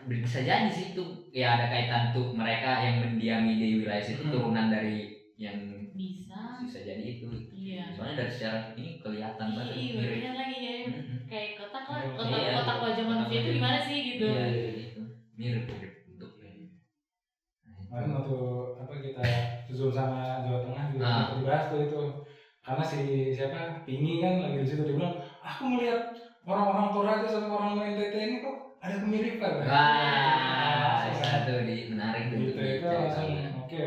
ber- bisa jadi sih itu ya ada kaitan tuh mereka yang mendiami di wilayah situ Hmm. turunan dari yang bisa bisa jadi itu. iya Soalnya dari secara ini kelihatan banget iya lagi ya kayak kotak lah Iya. kotak Iya. kotak wajah manusia itu gimana sih gitu Iya, iya, gitu. Mirip mirip karena si siapa Pingi kan lagi di situ dia bilang aku melihat orang-orang Toraja sama orang NTT ini kok ada kemiripan ya?" Wah, kan. satu di menarik gitu itu langsung oke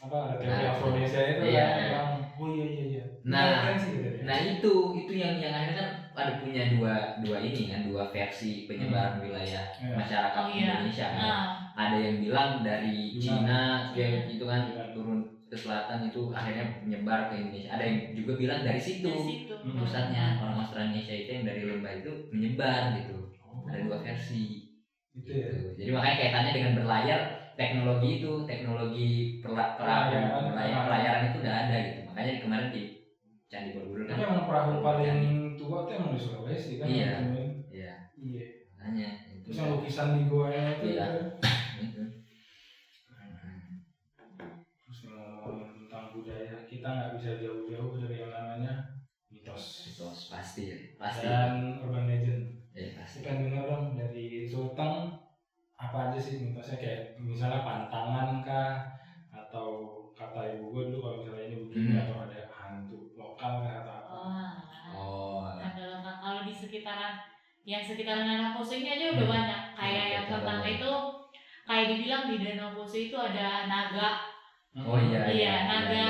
apa ada teori Nah, Afronesia itu iya. kan bilang oh iya iya iya Nah, Referensi gitu ya. Nah itu itu yang yang akhirnya kan ada punya dua dua ini kan dua versi penyebaran wilayah Iya. masyarakat Oh, iya. Indonesia kan. nah Ada yang bilang dari Cina. Cina kayak Cina. gitu kan Iya. turun ke selatan itu akhirnya menyebar ke Indonesia. Ada yang juga bilang dari situ dari situ Hmm. pusatnya orang Australasia itu yang dari lembah itu menyebar gitu. Oh, Ada dua versi. gitu ya Gitu. Jadi makanya kaitannya dengan berlayar teknologi itu teknologi perla- perahu Pelayaran. perlayar- pelayaran itu udah ada gitu. Makanya kemarin di Candi Borobudur kan. tapi emang perahu paling tua tuh emang di Sulawesi kan Iya. yang. Iya. iya Makanya itu. terus yang lukisan di goanya itu Iya. Nggak bisa jauh-jauh dari yang namanya mitos Mitos pasti ya, pasti. dan urban legend Ya, pasti. kita dengar dong dari Sulteng apa aja sih mitosnya kayak misalnya pantangan kah atau kata ibu gue dulu kalau misalnya ini begini Hmm. atau ada hantu lokal kah atau apa oh Oh, ada lengkap kalau di sekitaran yang sekitaran Danau Poso ini aja udah Hmm. banyak kayak Oke, yang contohnya. itu kayak dibilang di Danau Poso itu ada naga oh iya. Iya, naga.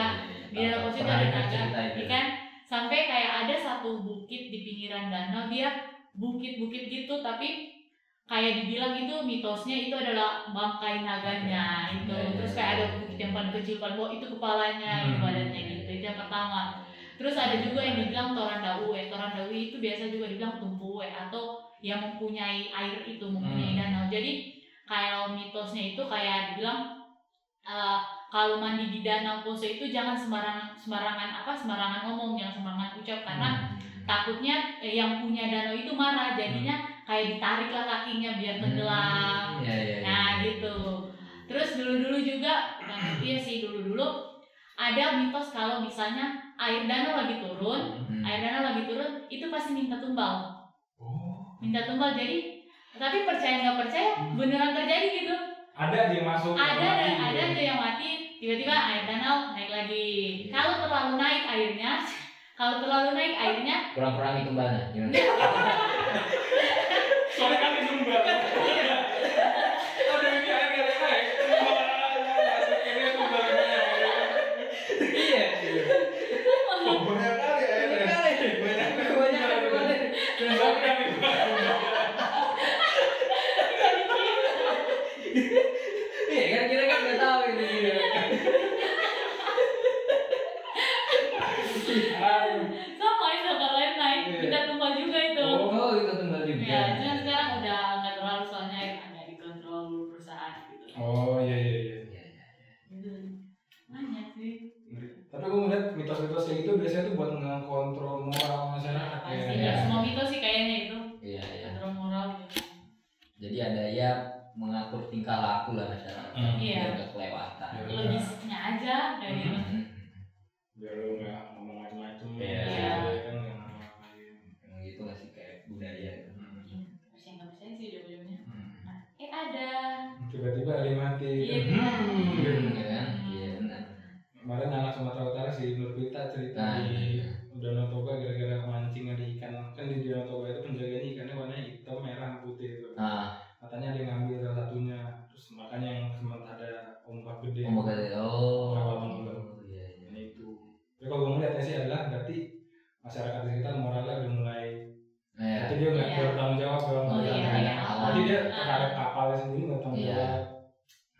Di Danau Poso itu ada naga ya kan sampai kayak ada satu bukit di pinggiran danau dia bukit-bukit gitu tapi kayak dibilang itu mitosnya itu adalah bangkai naganya itu Iya, iya, terus kayak ada bukit yang paling kecil paling bawah itu kepalanya itu Hmm. badannya gitu itu yang pertama Terus ada juga yang dibilang Torandaue. Torandaue itu biasa juga dibilang Tumpuwe atau yang mempunyai air itu, mempunyai Hmm. danau. Jadi kalau mitosnya itu kayak dibilang eh, kalau mandi di danau Poso itu jangan sembarangan sembarangan apa sembarangan ngomong, jangan sembarangan ucap karena takutnya eh, yang punya danau itu marah jadinya kayak ditarik lah kakinya biar tenggelam. Iya, iya, iya. Nah gitu. Terus dulu-dulu juga, nah, iya sih dulu-dulu ada mitos kalau misalnya air danau lagi turun, Hmm. air danau lagi turun, itu pasti minta tumbal, oh minta tumbal. Jadi, tapi percaya nggak percaya, beneran terjadi gitu. Ada aja yang masuk Ada mati ada gitu. ada aja yang mati, tiba-tiba air danau naik lagi. Kalau terlalu naik airnya, kalau terlalu naik airnya, Kurang-kurangi kembali gimana? soalnya kan di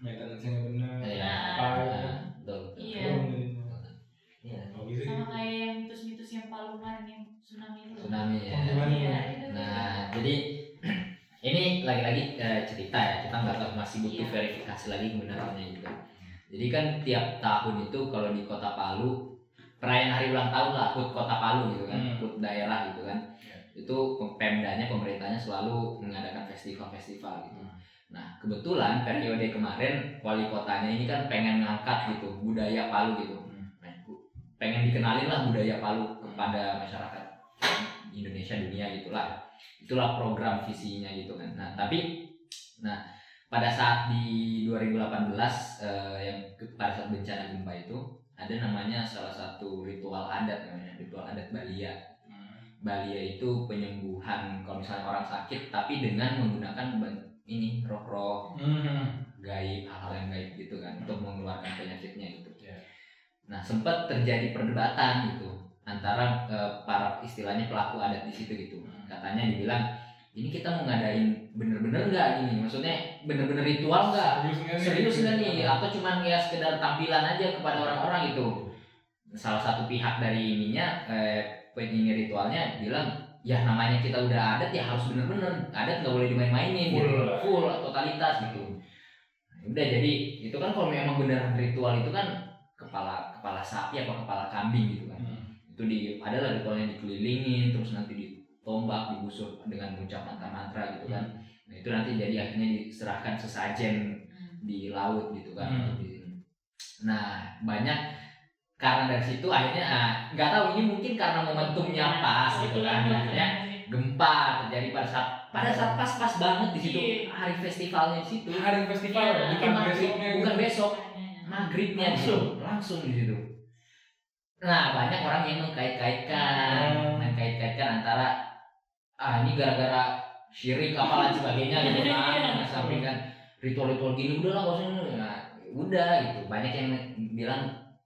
benar Iya. apa betul. betul. Iya. Belum jadinya. Iya. Oh, gitu Sama gitu. kayak yang mitos-mitos yang Palu kemarin yang tsunami itu. Tsunami ya. Iya. Nah, jadi ini lagi-lagi eh, cerita ya. Kita nggak tahu masih butuh Iya. verifikasi lagi kebenarannya gitu kan. Jadi kan tiap tahun itu kalau di Kota Palu perayaan hari ulang tahun lah HUT Kota Palu gitu kan, Hmm. HUT daerah gitu kan. Iya. Itu Pemdanya pemerintahnya selalu mengadakan festival-festival gitu. Hmm. Nah, kebetulan periode kemarin wali kotanya ini kan pengen ngangkat gitu budaya Palu gitu. Hmm. Nah, pengen dikenalin lah budaya Palu kepada masyarakat Indonesia dunia gitulah. Itulah program visinya gitu kan. Nah, tapi nah pada saat di 2018 eh, yang pada saat bencana gempa itu ada namanya salah satu ritual adat namanya ritual adat Balia. Hmm. Balia itu penyembuhan kalau misalnya orang sakit tapi dengan menggunakan ini roh-roh Hmm. gaib hal-hal yang gaib gitu kan untuk mengeluarkan penyakitnya gitu. Iya. Nah sempat terjadi perdebatan gitu antara eh, para istilahnya pelaku adat di situ gitu. Katanya dibilang ini kita mau ngadain bener-bener nggak gini? Maksudnya bener-bener ritual nggak? Serius nggak nih? Nih? Atau cuman ya sekedar tampilan aja kepada orang-orang gitu? Salah satu pihak dari ininya eh, penyiar ritualnya bilang ya namanya kita udah adat ya harus bener-bener adat nggak boleh dimain-mainin Full gitu. full totalitas gitu Nah, udah jadi itu kan kalau memang beneran ritual itu kan kepala kepala sapi apa kepala kambing gitu kan Hmm. itu di adalah ritualnya dikelilingin terus nanti ditombak digusur dengan mengucap mantra-mantra gitu kan nah itu nanti jadi akhirnya diserahkan sesajen Hmm. di laut gitu kan Hmm. nah banyak karena dari situ akhirnya ah, nggak tahu ini mungkin karena momentumnya Iya, pas gitu kan akhirnya gempa terjadi pada saat pada saat pas-pas banget di situ Iya. hari festivalnya di situ Hari festival Iya, bukan maghrib, besoknya gitu. bukan besok maghribnya di Langsung. situ, langsung di situ nah banyak orang yang mengkait-kaitkan Hmm. mengkait-kaitkan antara ah ini gara-gara syirik apa lain sebagainya gitu kan Iya. mengesampingkan ritual-ritual gini udah lah nggak usah ini." nah, udah gitu banyak yang bilang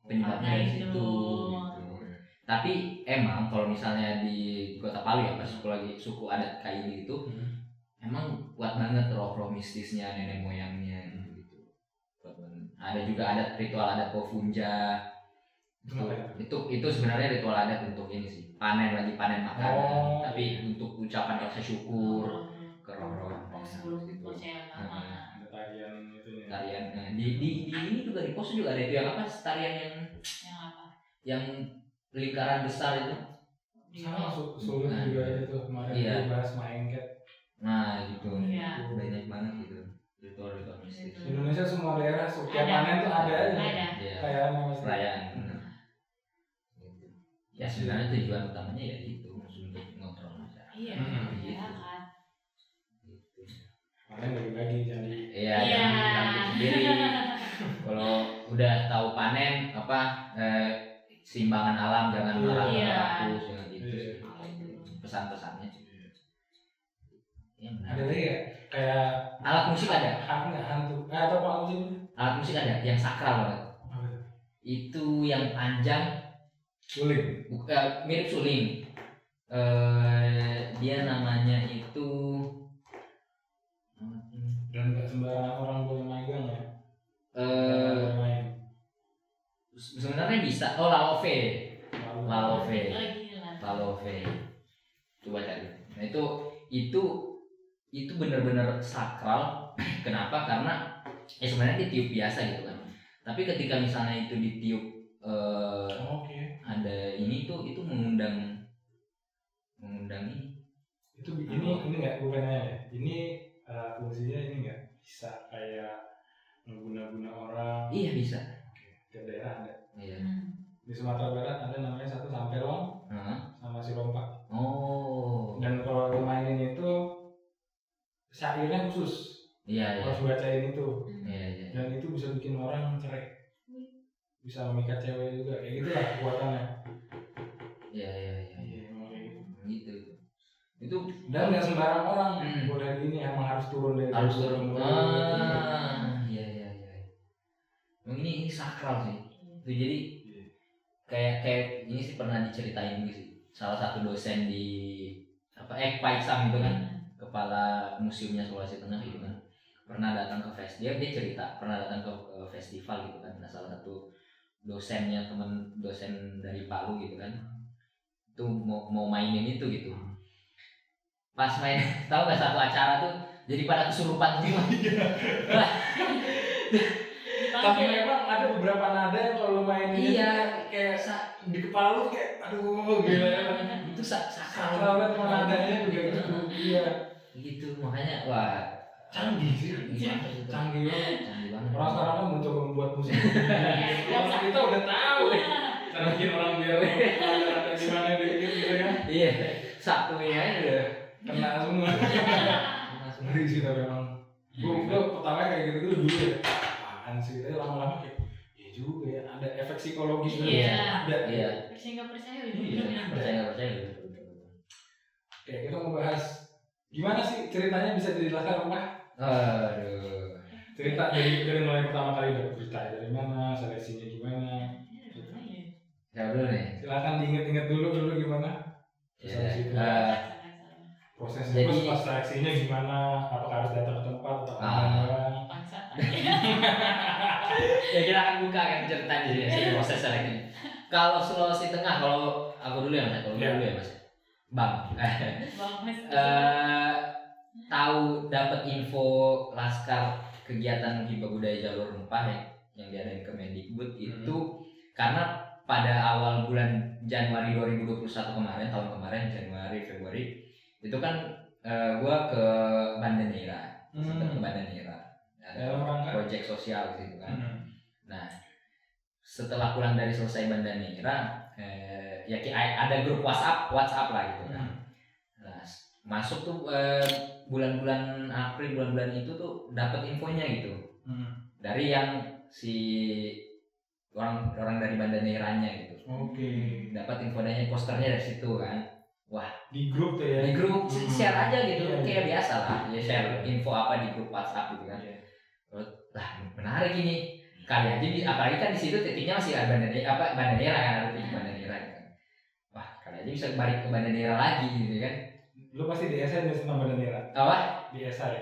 penyebabnya Karena situ itu. gitu. tapi emang kalau misalnya di kota Palu ya pas suku lagi suku adat Kaili itu Hmm. emang kuat banget roh-roh mistisnya nenek moyangnya gitu ada juga adat ritual adat Pofunja Itu ya? itu itu sebenarnya ritual adat untuk ini sih panen lagi panen makanan Oh. tapi untuk ucapan rasa syukur ke roh-roh sebelum percaya lama. Ada tarian itunya. Tarian nah, di, di di ini juga di pos juga ada itu yang apa tarian yang Yang apa? yang lingkaran besar itu Di Sama sulit Nah. juga itu kemarin Iya. kita bahas main cat. nah gitu Iya. banyak banget gitu mistis Ritual. Indonesia semua daerah setiap panen tuh ada aja. Ada. ya Kayak perayaan Gitu. ya sebenarnya tujuan utamanya ya itu untuk mengontrol masyarakat Iya, Hmm. masyarakat. Panen bagi-bagi jadi Iya, Iya. jangan sendiri. Kalau udah tahu panen apa eh, seimbangan alam jangan marah Iya. rakus jangan gitu Iya. sih. Pesan-pesannya. Ya, benar. ada lagi ya kayak Alat musik ada. hantu nggak hantu eh, atau apa sih Alat musik ada yang sakral banget. itu yang panjang eh, mirip suling. Eh, dia namanya itu dan nggak sembarangan orang boleh magang ya? Eh boleh main. sebenarnya bisa. Oh, lalove. Lalu- Lalove. Oh, gila. Lalove coba cari nah itu itu itu benar-benar sakral. Kenapa? Karena ya sebenarnya ditiup biasa gitu kan. Tapi ketika misalnya itu ditiup eh, Oh, oke. ada ini tuh itu mengundang mengundang ini. Itu ini ini nggak gue pengen nanya ya ini eh, fungsinya ini nggak bisa kayak mengguna-guna orang. Iya bisa. Tiap daerah ada. Iya. Hmm. di Sumatera Barat ada namanya satu sampelong Heeh. sama si rompak oh. Dan kalau lo mainin itu syairnya khusus. Iya iya. Harus bacain itu. Hmm. iya iya. Dan itu bisa bikin orang cerai. Bisa memikat cewek juga. Kayak gitu lah kekuatannya iya iya itu dan nggak sembarang orang Hmm. boleh gini emang harus turun dari harus turun. ah iya iya iya. Emang ini ini sakral sih. Itu jadi kayak kayak ini sih pernah diceritain juga sih. Salah satu dosen di apa eh Pak Iksam gitu kan kepala museumnya Sulawesi Tengah gitu kan. Pernah datang ke fest dia dia cerita pernah datang ke, ke festival gitu kan. Nah salah satu dosennya teman dosen dari Palu gitu kan. Itu mau mau mainin itu gitu pas main tahu gak satu acara tuh jadi pada kesurupan semua Tapi memang ada beberapa nada yang kalau mainin Iya. kayak sa- di kepala lu kayak aduh gila. itu sak sakral banget sama nadanya juga gitu. Iya. gitu makanya wah Canggih sih. Canggih banget. canggih banget Orang sekarang kan mencoba membuat musik. Iya, Orang kita udah tahu. Cara bikin orang biar gimana dikit gitu ya. iya satu ini aja udah Kena semua. Ngeri sih tapi emang. Gue gue pertama kayak gitu dulu dulu ya. Apaan sih? Tapi lama-lama kayak ya juga ya ada efek psikologis. Iya. Ada. iya percaya nggak percaya Iya. ujung-ujungnya percaya nggak percaya gitu. Oke, kita mau bahas gimana sih ceritanya bisa dijelaskan Pak? aduh Cerita dari dari mulai pertama kali dapat berita dari mana, seleksinya gimana? siapa dulu nih Silakan diinget-inget dulu dulu gimana ya eh, prosesnya Jadi- terus pas seleksinya gimana? Apakah harus datang ke tempat atau Ah. online doang? ya kita akan buka kan cerita di sini sih, proses seleksi kalau Sulawesi Tengah kalau aku dulu ya mas kalau Iya. dulu ya mas bang eh tahu dapat info laskar kegiatan hibah budaya jalur rempah ya yang diadain ke Mendikbud itu karena pada awal bulan Januari 2021 kemarin tahun kemarin Januari Februari itu kan eh, gua ke Banda Neira sempat ke Hmm. Banda Neira ada Dalam rangka? proyek sosial gitu kan Hmm. Nah, setelah pulang dari selesai Banda Neira, eh, ya ada grup WhatsApp, WhatsApp lah gitu kan. Hmm. Nah, masuk tuh eh, bulan-bulan April, bulan-bulan itu tuh dapat infonya gitu Hmm. dari yang si orang orang dari Banda Neiranya gitu. Oke. Dapat infonya posternya dari situ kan. Di grup tuh ya. Di grup Hmm. share aja gitu, Iya, kayak iya. biasa lah. Ya share info apa di grup WhatsApp gitu kan. Iya. lah menarik ini kali aja di, apalagi kan di situ titiknya masih ada bandara apa bandara kan ada titik bandara kan wah kali aja bisa balik ke bandara lagi gitu kan Lu pasti di SI nih tentang Badan Nira. apa Di SI.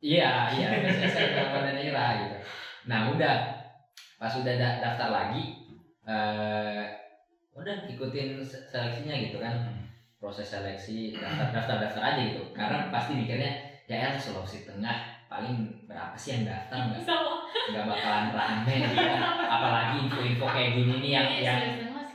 iya iya saya ke bandara gitu nah udah pas udah da- daftar lagi eh udah ikutin se- seleksinya gitu kan proses seleksi daftar daftar daftar aja gitu karena pasti mikirnya ya El Sulawesi Tengah paling berapa sih yang daftar nggak nggak bakalan rame gitu kan. apalagi info-info kayak gini nih yang Iya, yang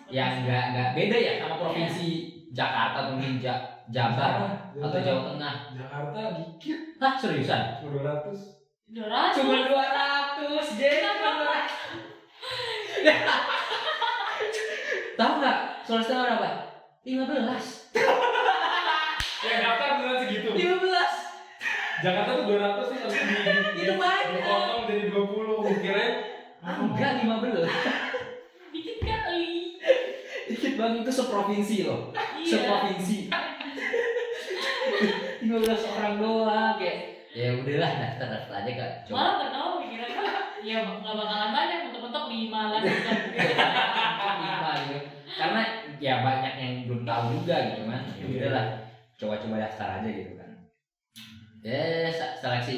yang nggak nggak beda ya sama provinsi Jakarta mungkin Ja- Jabar atau Jawa Tengah Jakarta dikit. Hah seriusan? 200. Dora Cuma 200 jadi Tahu nggak? Sulawesi Tengah berapa? 15 Yang daftar beneran segitu. 15 Jakarta tuh 200 nih tapi di Itu banyak. dipotong jadi 20 kirain Ah, enggak 15 dikit kali. Dikit banget itu seprovinsi loh Iya. Seprovinsi 15 orang doang kayak ya udahlah daftar daftar aja kak. Coba. Malah pertama pikiran ya nggak bakalan banyak untuk-untuk lima lah lima gitu karena ya banyak yang belum tahu juga gitu kan ya udahlah. Coba-coba daftar aja gitu kan. Ya se- seleksi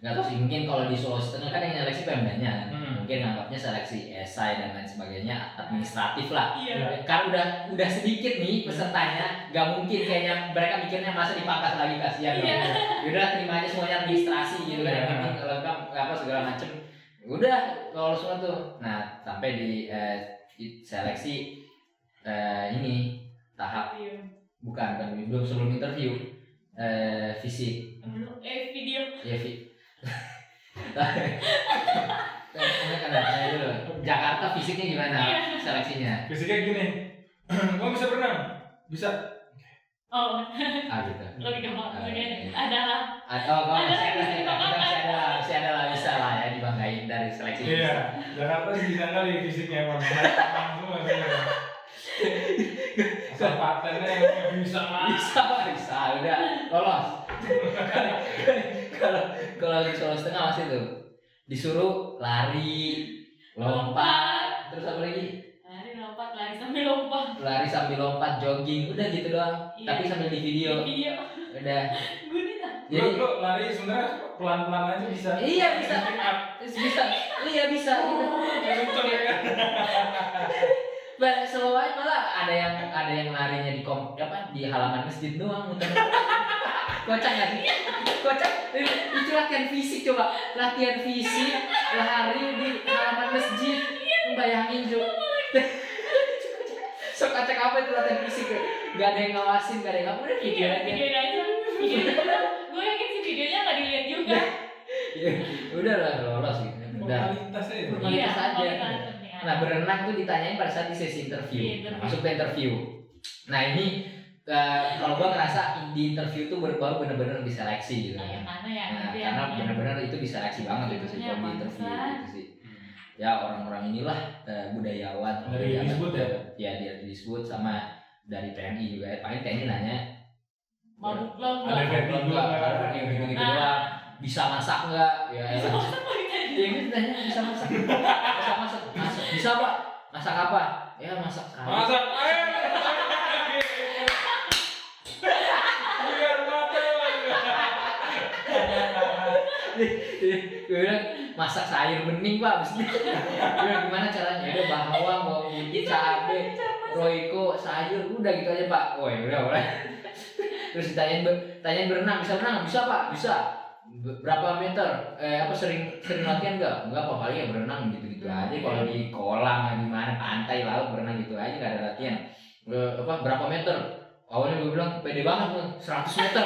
nggak tahu sih mungkin kalau di Sulawesi Tengah kan yang seleksi pemdanya Hmm. mungkin anggapnya seleksi esai dan lain sebagainya administratif lah Iya. kan udah udah sedikit nih pesertanya nggak mungkin kayaknya mereka mikirnya masa dipangkas lagi kasihan Iya. dong udah terima aja semuanya administrasi gitu kan Iya. yang penting lengkap apa segala macem udah kalau semua tuh nah sampai di eh, seleksi eh, ini tahap Iya. bukan kan belum sebelum interview eh, fisik Eh video. ya fi Tanya kan tanya dulu. Jakarta fisiknya gimana Iya. seleksinya? Fisiknya gini. Gua bisa berenang. Bisa. Oh, Ah gitu. lebih gampang Ah, maksudnya iya. adalah Atau kalau Ada masih ada, fisik kita banget. masih ada lah, masih ada lah bisa lah ya dibanggain dari seleksi. Iya. Jakarta sih bisa kali fisiknya emang. Asal patennya yang bisa mas. Bisa, bisa, udah lolos. Kalau kalau di Sulawesi Tengah masih tuh disuruh lari, lompat, terus apa lagi? lari lompat lari sambil lompat. Lari sambil lompat, jogging, udah gitu doang. Iya. Tapi sambil di video, Video. udah. Tak. Lu, Jadi lu lari sebenarnya pelan-pelan aja bisa. Iya, bisa. Bisa, iya bisa. Kenceng ya. Bah, selain malah ada yang ada yang larinya di kom apa di halaman masjid doang muter. Kocak gak sih? kocak itu latihan fisik coba latihan fisik lari di halaman masjid bayangin coba sok kocak apa itu latihan fisik ya nggak ada yang ngawasin nggak ada yang apa udah video Iya, aja videoin aja. Videoin aja. Gue yakin sih videonya nggak dilihat juga. Ya, udah lah lolos gitu udah Formalitas aja. Formalitas Iya, aja. Nah berenang tuh ditanyain pada saat di sesi interview, Iya, Nah, interview. masuk ke interview. Nah ini eh, kalau gua ngerasa di interview tuh baru baru bener-bener diseleksi gitu Nah, yang kan. mana ya? Nah, Nanti karena yang- bener-bener itu diseleksi banget itu sih kalau di interview gitu sih. Ya orang-orang inilah eh, budayawan. Dari pejabat- disebut ya? Ya dia disebut sama dari TNI juga. ya. Paling TNI nanya mabuk lo Ada nggak? Ferdi juga. ada yang Nah. doang. Bisa masak nggak? Ya Bisa masak apa gitu? Iya gitu tanya bisa masak. Bisa masak. Masak. Bisa pak. Masak apa? Ya masak kari. Masak. ayo. Biar mata. Gue bilang masak sayur bening pak. Abis bilang gimana caranya? Udah bawang, bawang putih, cabe, roiko, sayur, udah gitu aja pak. Oh ya udah boleh. Terus ditanyain, tanyain berenang, bisa berenang? Bisa pak, bisa. Be- Berapa meter? Eh apa sering sering latihan nggak? Enggak apa paling ya berenang gitu-gitu aja. Kalau di kolam di mana pantai laut berenang gitu aja nggak ada latihan. Eh, apa berapa meter? Awalnya gue bilang pede banget gue 100 meter.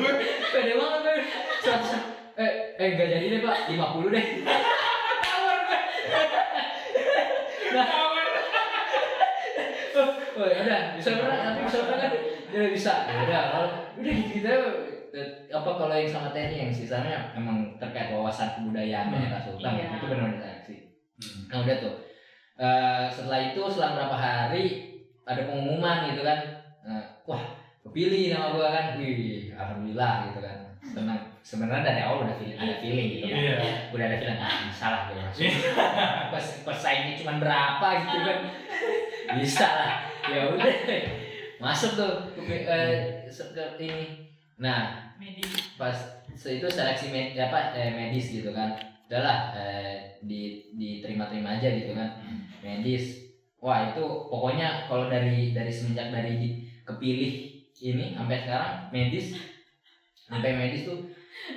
pede banget gue 100 eh eh enggak jadi deh pak 50 deh. Oh ya udah bisa berenang tapi bisa kan? Ya bisa. Ya udah kalau udah gitu gitu apa kalau yang sama TNI yang sisanya emang terkait wawasan kebudayaan Hmm. ya Sultan Iya. itu benar-benar diseleksi. Hmm. Nah udah tuh Eh, setelah itu selang berapa hari ada pengumuman gitu kan Eh, wah kepilih nama gua kan wih alhamdulillah gitu kan senang sebenarnya dari awal udah feeling, ada feeling gitu kan Iya. udah ada feeling ah salah gue masuk. Pas pesaingnya cuma berapa gitu kan. Bisa lah. Ya udah. Masuk tuh ke, eh, se- ke ini. Nah Medis. pas se- itu seleksi med, apa eh, medis gitu kan. Udahlah eh, di diterima-terima aja gitu kan. Medis. Wah itu pokoknya kalau dari dari semenjak dari kepilih ini sampai sekarang medis. Sampai medis tuh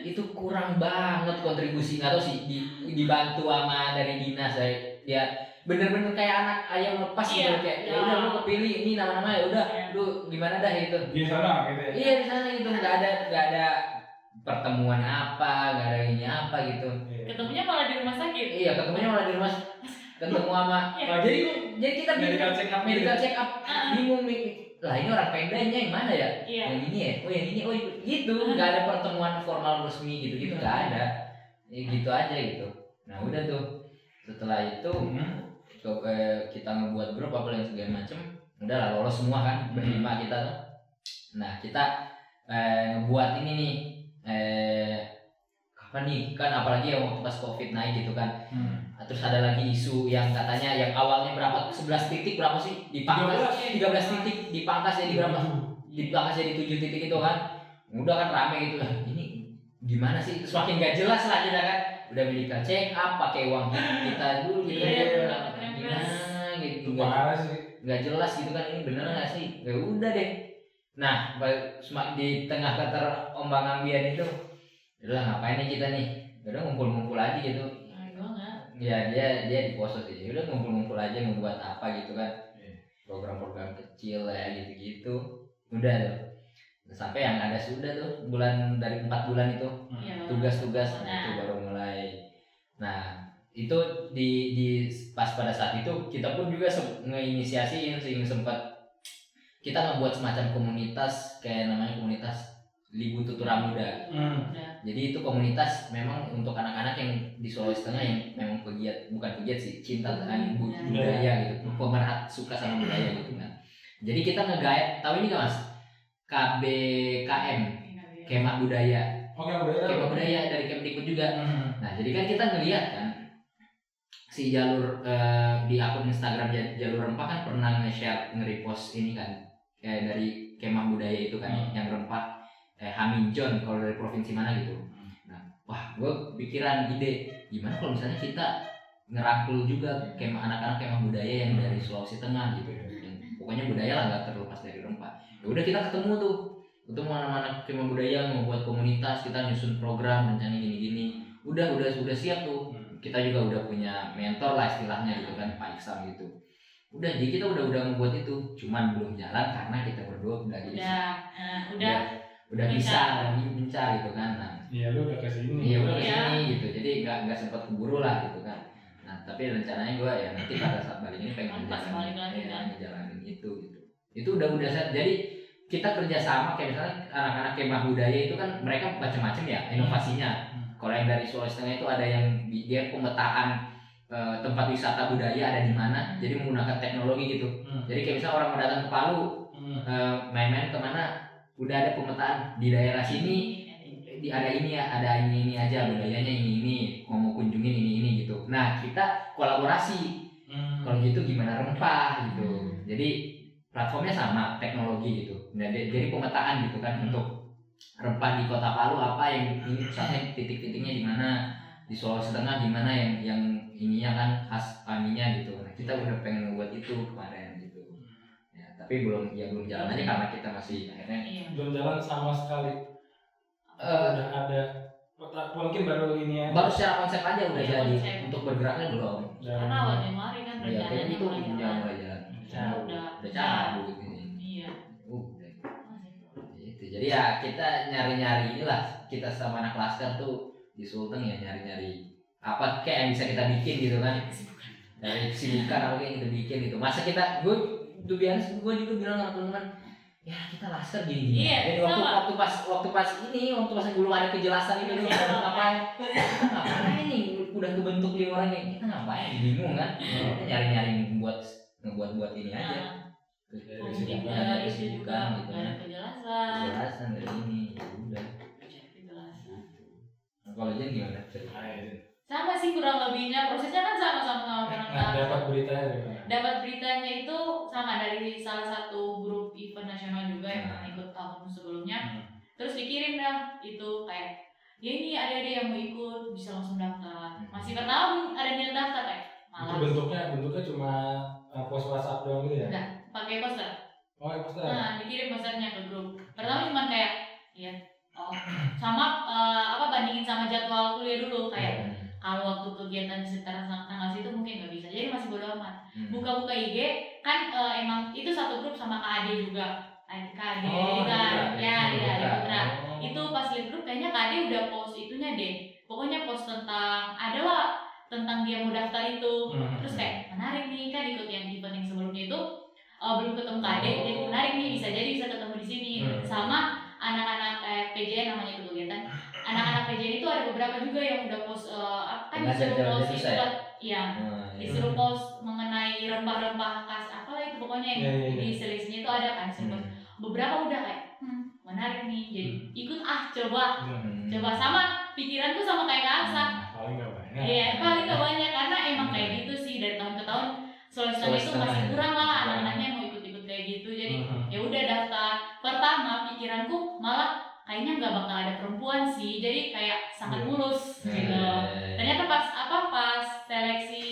itu kurang banget kontribusi nggak tahu sih di, dibantu sama dari dinas dari dia bener-bener kayak anak ayam lepas gitu Iya, kayak ya iya. udah lu kepilih ini nama-nama ya udah Iya. lu gimana dah gitu Di sana gitu ya. Iya di sana gitu nggak ada nggak ada pertemuan apa nggak ada ini apa gitu. Ketemunya malah di rumah sakit. Iya ketemunya malah di rumah ketemu sama. Iya. Nah, jadi jadi kita bingung Medical check up. medical check up bingung nih. Lah ini orang pendanya yang mana ya? Iya. Yang ini ya? Oh yang ini oh gitu nggak ada pertemuan formal resmi gitu gitu nggak ada. Ya, gitu aja gitu. Nah udah tuh setelah itu Hmm. eh, kita ngebuat grup apa yang segala macem udah lah lolos semua kan berlima kita tuh nah kita eh, ngebuat ini nih eh kapan nih kan apalagi yang waktu pas covid naik gitu kan Hmm. Nah, terus ada lagi isu yang katanya yang awalnya berapa? 11 titik berapa sih? Dipangkas 13 titik. Dipangkas jadi berapa? Dipangkas jadi 7 titik itu kan? Udah kan rame gitu lah. Ini gimana sih? Semakin gak jelas lah kita kan. Udah medical check up pakai uang kita dulu gitu Iya, kan bener, bener. gimana gitu? Sih. nggak jelas gitu kan. Ini bener nggak sih? Ya udah deh. Nah ba- semak di tengah keterombang ambian itu udah ngapain nih kita nih? Udah ngumpul-ngumpul aja gitu Nah, ya dia dia di poso sih udah ngumpul-ngumpul aja ngebuat apa gitu kan Iya. program-program kecil ya gitu-gitu udah tuh sampai yang ada sudah tuh bulan dari empat bulan itu Iya. tugas-tugas nah, Nah. itu baru mulai nah itu di di pas pada saat itu kita pun juga ngeinisiasiin sih sempat kita ngebuat semacam komunitas kayak namanya komunitas Libu Tutura Muda. Hmm. jadi itu komunitas memang untuk anak-anak yang di Sulawesi Tengah yang memang pegiat bukan pegiat sih cinta dengan bu- Ya. budaya gitu. Pemerhat suka sama budaya gitu kan. Jadi kita ngegaet tahu ini gak mas? KBKM Kemah Budaya. Oke, udah. Kemah Budaya dari Kemdikbud juga. Hmm. nah jadi kan kita ngelihat kan si jalur eh, di akun Instagram Ja- jalur rempah kan pernah nge-share nge-repost ini kan kayak dari Kemah Budaya itu kan Hmm. yang rempah eh, Haminjon kalau dari provinsi mana gitu. Nah wah gue pikiran ide gimana kalau misalnya kita ngerangkul juga kemah anak-anak kemah budaya yang dari Sulawesi Tengah gitu. Dan pokoknya budaya lah nggak terlepas dari rempah. Ya udah kita ketemu tuh. Untuk anak-anak kema budaya membuat komunitas kita nyusun program rencana gini-gini. Udah udah sudah siap tuh. Hmm. kita juga udah punya mentor lah istilahnya gitu kan Pak Iksan gitu. Udah jadi kita udah udah membuat itu. Cuman belum jalan karena kita berdua udah bisa udah nah, udah. Udah Bisa. bisa dan gencar gitu kan nah Iya lu udah ke sini. iya udah Iya. ke sini gitu jadi nggak nggak sempat keburu lah gitu kan nah tapi rencananya gue ya nanti pada saat balik ini pengen lagi ya, kan. ngejalanin itu gitu itu udah udah set jadi kita kerjasama kayak misalnya anak-anak kemah budaya itu kan mereka macam-macam ya inovasinya Hmm. kalau yang dari Sulawesi Tengah itu ada yang di- dia pemetaan eh, tempat wisata budaya ada di mana jadi menggunakan teknologi gitu Hmm. jadi kayak misalnya orang mau datang ke Palu Hmm. eh, main-main ke mana udah ada pemetaan di daerah sini di ada ini ya ada ini ini aja budayanya ini ini mau mau kunjungin ini ini gitu. Nah kita kolaborasi. Hmm. kalau gitu gimana rempah gitu. Jadi platformnya sama teknologi gitu. Nah, jadi jadi pemetaan gitu kan Hmm. untuk rempah di kota Palu apa yang ini misalnya titik-titiknya di mana di Sulawesi Tengah di mana yang yang ininya kan khas aninya gitu. Nah kita udah pengen buat itu kemarin tapi belum ya belum jalan aja karena kita masih akhirnya iya. Belum jalan sama sekali. eh, udah ada mungkin baru ini ya. baru secara konsep aja udah Iya, jadi. konsep. untuk bergeraknya belum. Karena awal Januari kan ya kayak rencananya itu mulai udah jalan. mulai jalan. Udah udah cabut ini iya. Udah. Gitu. Jadi ya kita nyari-nyari inilah kita sama anak laskar tuh di Sulteng ya nyari-nyari apa kayak yang bisa kita bikin gitu kan. Dari kesibukan apa yang kita bikin gitu. Masa kita gue tuh biasa gue juga bilang sama teman-teman ya kita laskar gini gini Iya, jadi waktu sama. waktu pas waktu pas ini waktu pas belum ada kejelasan itu dulu Iya. ngapain? Kita ngapain nih? Udah kebentuk di orangnya kita ngapain? Bingung kan? Kita nyari-nyari buat ngebuat buat ini aja. Nah, Terus Dari mungkin kesibukan, dari ada itu kesibukan juga gitu kan ada kejelasan. Kejelasan dari ini ya udah. Kejelasan. Kalau Jen gimana? Cerita? Nah, itu. sama sih kurang lebihnya prosesnya kan sama sama sama orang Nah, dapat beritanya dari mana? dapat beritanya itu sama dari salah satu grup event nasional juga yang Hmm. pernah ikut tahun sebelumnya Hmm. terus dikirim dah itu kayak ya ini ada ada yang mau ikut bisa langsung daftar Hmm. masih pertama ada niat daftar kayak Itu malah bentuknya bentuknya cuma uh, post WhatsApp doang gitu ya? Enggak. pakai poster Oh, poster. nah dikirim posternya ke grup pertama cuma kayak ya oh sama eh, apa bandingin sama jadwal kuliah dulu kayak kalau waktu kegiatan sekitar tanggal situ mungkin nggak bisa jadi masih bodo amat Hmm. buka-buka IG kan eh, emang itu satu grup sama KAD juga KAD Oh, kan ya iya. Putra Oh. itu pas lihat grup kayaknya KAD udah post itunya deh pokoknya post tentang adalah tentang dia mau daftar itu Hmm. terus kayak menarik nih kan ikut yang event yang sebelumnya itu eh, belum ketemu KAD Oh. jadi menarik nih bisa jadi bisa ketemu di sini Hmm. sama anak-anak eh, PJN namanya itu anak-anak PJN itu ada beberapa juga yang udah post apa kan disuruh post ya? Nah, iya. disuruh post mengenai rempah-rempah khas apalah itu pokoknya yang Iya, iya, iya. di seleksinya itu ada kan post. Hmm. beberapa udah kayak hmm, menarik nih jadi ikut ah coba Hmm. coba sama pikiranku sama kayak Kak Aksa Paling nggak banyak. iya paling gak banyak karena emang kayak gitu sih dari tahun ke tahun Sulawesi Tengah Sulawesi itu masih ya. kurang lah anak-anaknya mau ikut-ikut kayak gitu jadi Hmm. ya udah daftar pertama pikiranku malah kayaknya nggak bakal ada perempuan sih jadi kayak sangat Iya. mulus gitu Eh, ternyata pas apa pas seleksi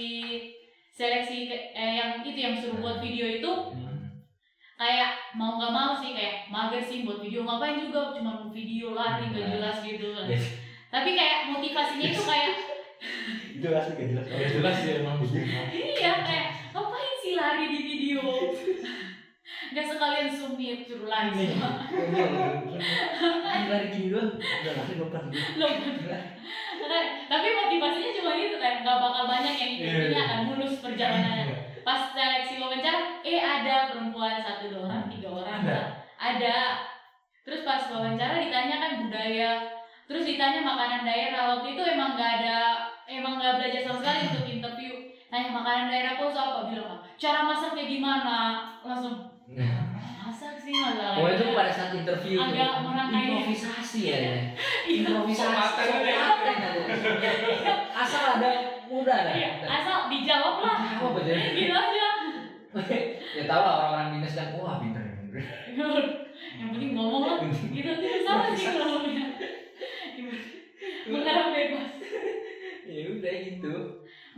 seleksi ke- eh, yang itu yang suruh buat video itu Hmm. kayak mau nggak mau sih kayak mager sih buat video ngapain juga cuma mau video lari nggak Nah. jelas gitu Yes. tapi kayak motivasinya itu kayak jelas gak jelas Udah jelas sih emang. iya kayak ngapain sih lari di video nggak sekalian sumit lari. Semua lari doang udah lari dokter Loh, Makanya- tapi motivasinya cuma itu kayak nggak bakal banyak yang Iya, iya. akan mulus perjalanannya. Pas seleksi wawancara eh ada perempuan satu dua orang tiga orang Ada? terus pas wawancara ditanya kan budaya terus ditanya makanan daerah. Waktu itu emang nggak ada emang nggak belajar sama sekali untuk makanan daerah kok apa bilang "Ah, cara masak kayak gimana? Langsung masak sih masalahnya Oh itu pada saat interview tuh. Agak merangkai. improvisasi ya, ya. Iya. improvisasi. aja. asal ada mudah lah. Iya, asal dijawab lah. Betul gitu aja. Ya tau lah orang-orang dinas kan wah pinter. Yang penting ngomong lah. Gitu sama sih kalau mengarah bebas. Ya udah gitu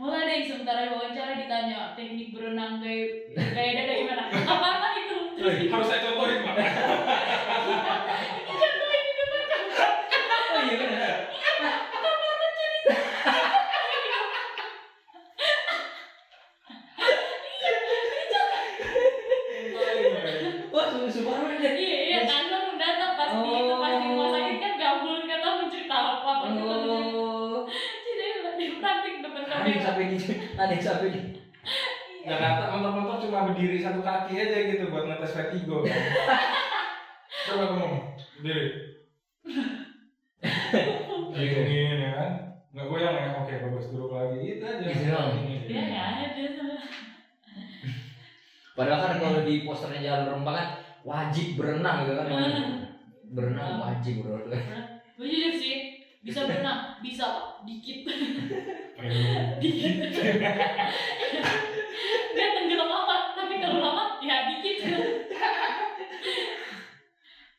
mulai deh sementara wawancara ditanya teknik berenang kayak kayak dada gimana? Apa apa itu Harus saya contohin, Pak. susu super aja iya iya kan lo datang pas di itu pas di rumah sakit kan gabul kan lo mencerita apa apa gitu oh jadi di praktik depan ada yang kamera sampai di ada yang sampai di Jakarta mentok-mentok cuma berdiri satu kaki aja gitu buat ngetes vertigo. Coba kamu berdiri. Gini ya kan. Nggak goyang ya, oke bagus duduk lagi itu aja. Gitu. Ini, dia ini. nggak ada padahal kan kalau di posternya jalur rempah kan wajib berenang gitu kan berenang wajib bro gue jujur sih bisa berenang bisa Pak. dikit dikit dia tenggelam apa tapi kalau lama ya dikit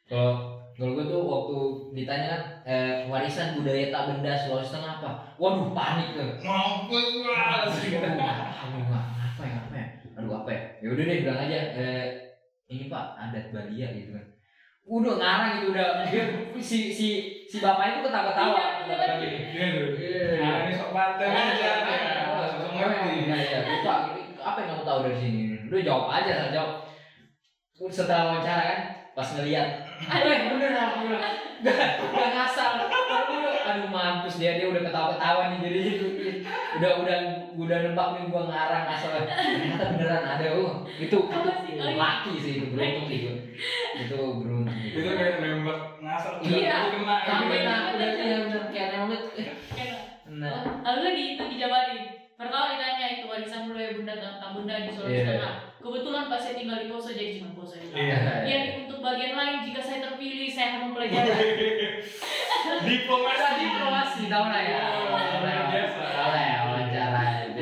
kalau kalau gue tuh waktu ditanya eh, warisan budaya tak benda Sulawesi Tengah apa waduh panik tuh Mampus lah. Aduh, apa ya apa ya aduh apa ya ya udah deh bilang aja eh, ini pak adat Balia gitu kan udah ngarang gitu udah dia si si si bapaknya tuh ketawa ketawa Iya, Iya. Nah, ini sok banten aja. ya. Sok ngerti. Nah, ya, lupa. Apa yang kamu tahu dari sini? Lu jawab aja, jawab. Setelah wawancara kan, pas ngeliat, eh bener aku bilang, gak, gak ngasal. Aduh mampus dia dia udah ketawa-ketawa nih jadi itu udah udah udah nebak nih gua ngarang asal ternyata beneran ada oh itu sih? itu Oh, iya. laki sih itu beruntung sih gua. itu beruntung Itu kayak nembak ngasal. Iya. Itu kena. sampai gitu. nah udah iya bener kayak nembak eh, nah lalu lagi itu dijabarin pertama ditanya itu warisan mulai bunda tak bunda di Sulawesi Iya. Tengah kebetulan pas saya tinggal di Poso jadi cuma Poso ya Iya. Ya, untuk bagian lain jika saya terpilih saya akan mempelajari Diplomasi. diplomasi tau lah ya Tahu. Tahu ya wawancara itu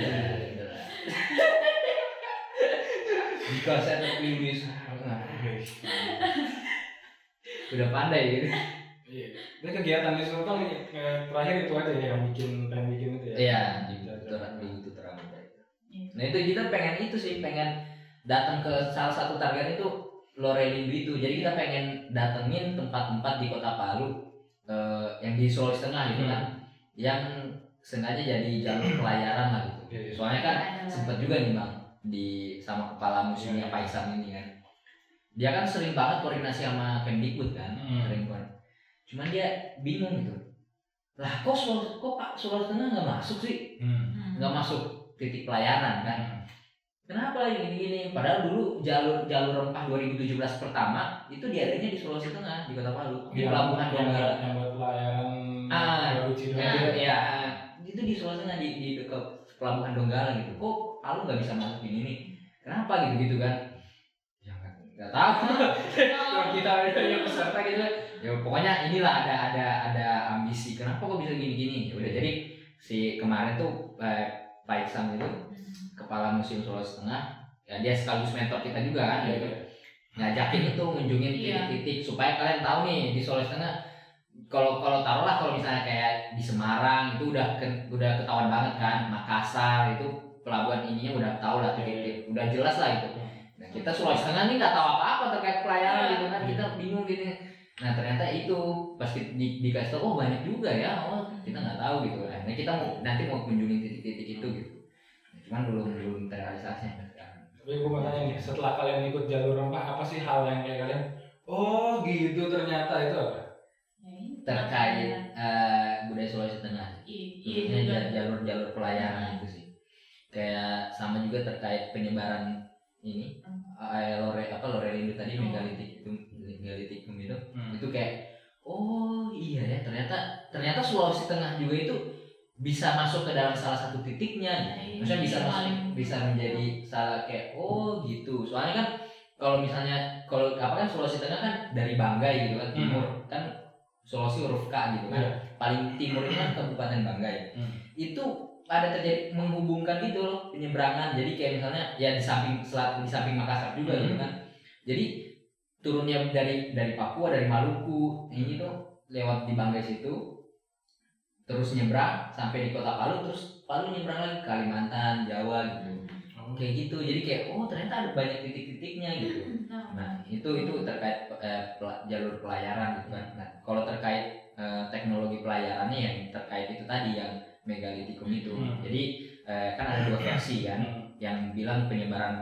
jika saya terpilih udah pandai gitu Iya. Ini kegiatan di Sultan eh, terakhir itu aja ya yang bikin pengen bikin itu ya. iya di terang di itu terang nah itu kita pengen itu sih pengen datang ke salah satu target itu Lorelindo itu. Jadi kita pengen datengin tempat-tempat di kota Palu eh, yang di Sulawesi Tengah gitu kan yang sengaja jadi jalur pelayaran lah gitu. Iya, iya. soalnya kan sempat juga nih bang di sama kepala museumnya Iya. Pak Isam ini kan. Dia kan sering banget koordinasi sama Kemdikbud kan Hmm. sering cuman dia bingung gitu. Lah kok Sulawesi kok Pak Sulawesi Tengah nggak masuk sih? Hmm. nggak masuk titik pelayaran kan? Kenapa gini gini padahal dulu jalur jalur rempah 2017 pertama itu diadanya di Sulawesi Tengah di Kota Palu di Yang- pelabuhan yang Donggala buat- yang buat pelayaran Ah, Cina. ya, itu di Sulawesi Tengah di, di dekat pelabuhan Donggala gitu. Kok Palu nggak bisa masuk ini nih? Kenapa gitu gitu kan? Ya nggak tahu. Kalau kita yang peserta gitu ya pokoknya inilah ada ada ada ambisi. Kenapa kok bisa gini gini ya udah jadi si kemarin tuh eh, Pak Iksan itu kepala museum Sulawesi Tengah ya dia sekaligus mentor kita juga kan Iya, gitu. iya. ngajakin itu ngunjungin Iya. titik-titik supaya kalian tahu nih di Sulawesi Tengah kalau kalau taruhlah kalau misalnya kayak di Semarang itu udah ke- udah ketahuan banget kan Makassar itu pelabuhan ininya udah tahu lah titik-titik udah jelas lah itu nah kita Sulawesi Tengah nih nggak tahu apa-apa terkait pelayaran Iya. gitu kan kita bingung gini nah ternyata itu pas di, di, dikasih tahu oh banyak juga ya oh kita nggak tahu gitu. Nah kita mau nanti mau kunjungin titik-titik itu gitu. Cuman belum belum terrealisasi Tapi gue mau tanya nih, setelah kalian ikut jalur rempah, apa sih hal yang kayak kalian? Oh gitu ternyata itu apa? terkait eh, budaya Sulawesi Tengah. Iya Khususnya jalur-jalur pelayaran itu sih. Kayak sama juga terkait penyebaran ini eh, lore apa lorelindo tadi Oh. Megalitikum megalitikum itu Hmm. itu kayak oh iya ya ternyata ternyata Sulawesi Tengah juga itu bisa masuk ke dalam salah satu titiknya gitu. maksudnya bisa Iya, masuk paling- bisa menjadi salah kayak oh gitu soalnya kan kalau misalnya kalau apa kan Sulawesi Tengah kan dari Banggai gitu kan timur kan Sulawesi huruf K gitu kan Iya. paling timur itu kan Kabupaten Banggai Hmm. itu ada terjadi menghubungkan gitu loh penyeberangan jadi kayak misalnya ya di samping selat di samping Makassar juga Hmm. gitu kan jadi turunnya dari dari Papua dari Maluku ini tuh lewat di Banggai situ terus nyebrang sampai di kota Palu terus Palu nyebrang lagi ke Kalimantan Jawa gitu Oh. kayak gitu jadi kayak oh ternyata ada banyak titik-titiknya gitu Nah, Nah, itu itu terkait eh, jalur pelayaran gitu kan. Nah, kalau terkait eh, teknologi pelayarannya yang terkait itu tadi yang megalitikum itu. Hmm. Jadi eh, kan ada dua versi kan, Hmm. yang bilang penyebaran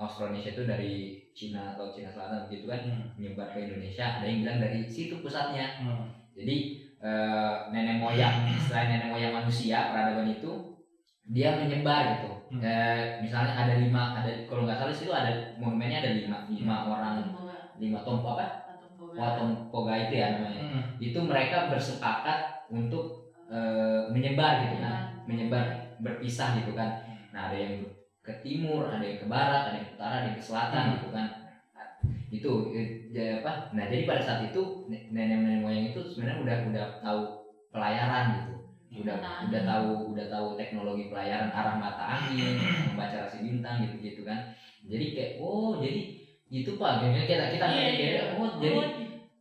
Austronesia itu dari Cina atau Cina Selatan begitu kan Hmm. menyebar ke Indonesia. Ada yang bilang dari situ pusatnya. Hmm. jadi eh, nenek moyang selain nenek moyang manusia peradaban itu dia menyebar gitu. Hmm. Eh, misalnya ada lima ada kalau nggak salah situ ada monumennya ada lima lima orang. Lima tompo apa? Watom Poga itu ya namanya. Hmm. itu mereka bersepakat untuk eh, menyebar gitu kan. Menyebar berpisah gitu kan. Nah ada yang ke timur ada yang ke barat ada yang ke utara ada yang ke selatan Hmm. gitu kan. Itu eh, ya apa? Nah jadi pada saat itu ne- nenek-nenek moyang itu sebenarnya udah udah tahu pelayaran gitu. Udah Mata udah tahu udah tahu teknologi pelayaran arah mata angin membaca rasi bintang gitu gitu kan. Jadi kayak oh jadi itu pak. Kayaknya kita kita Iya, kayak iya. oh jadi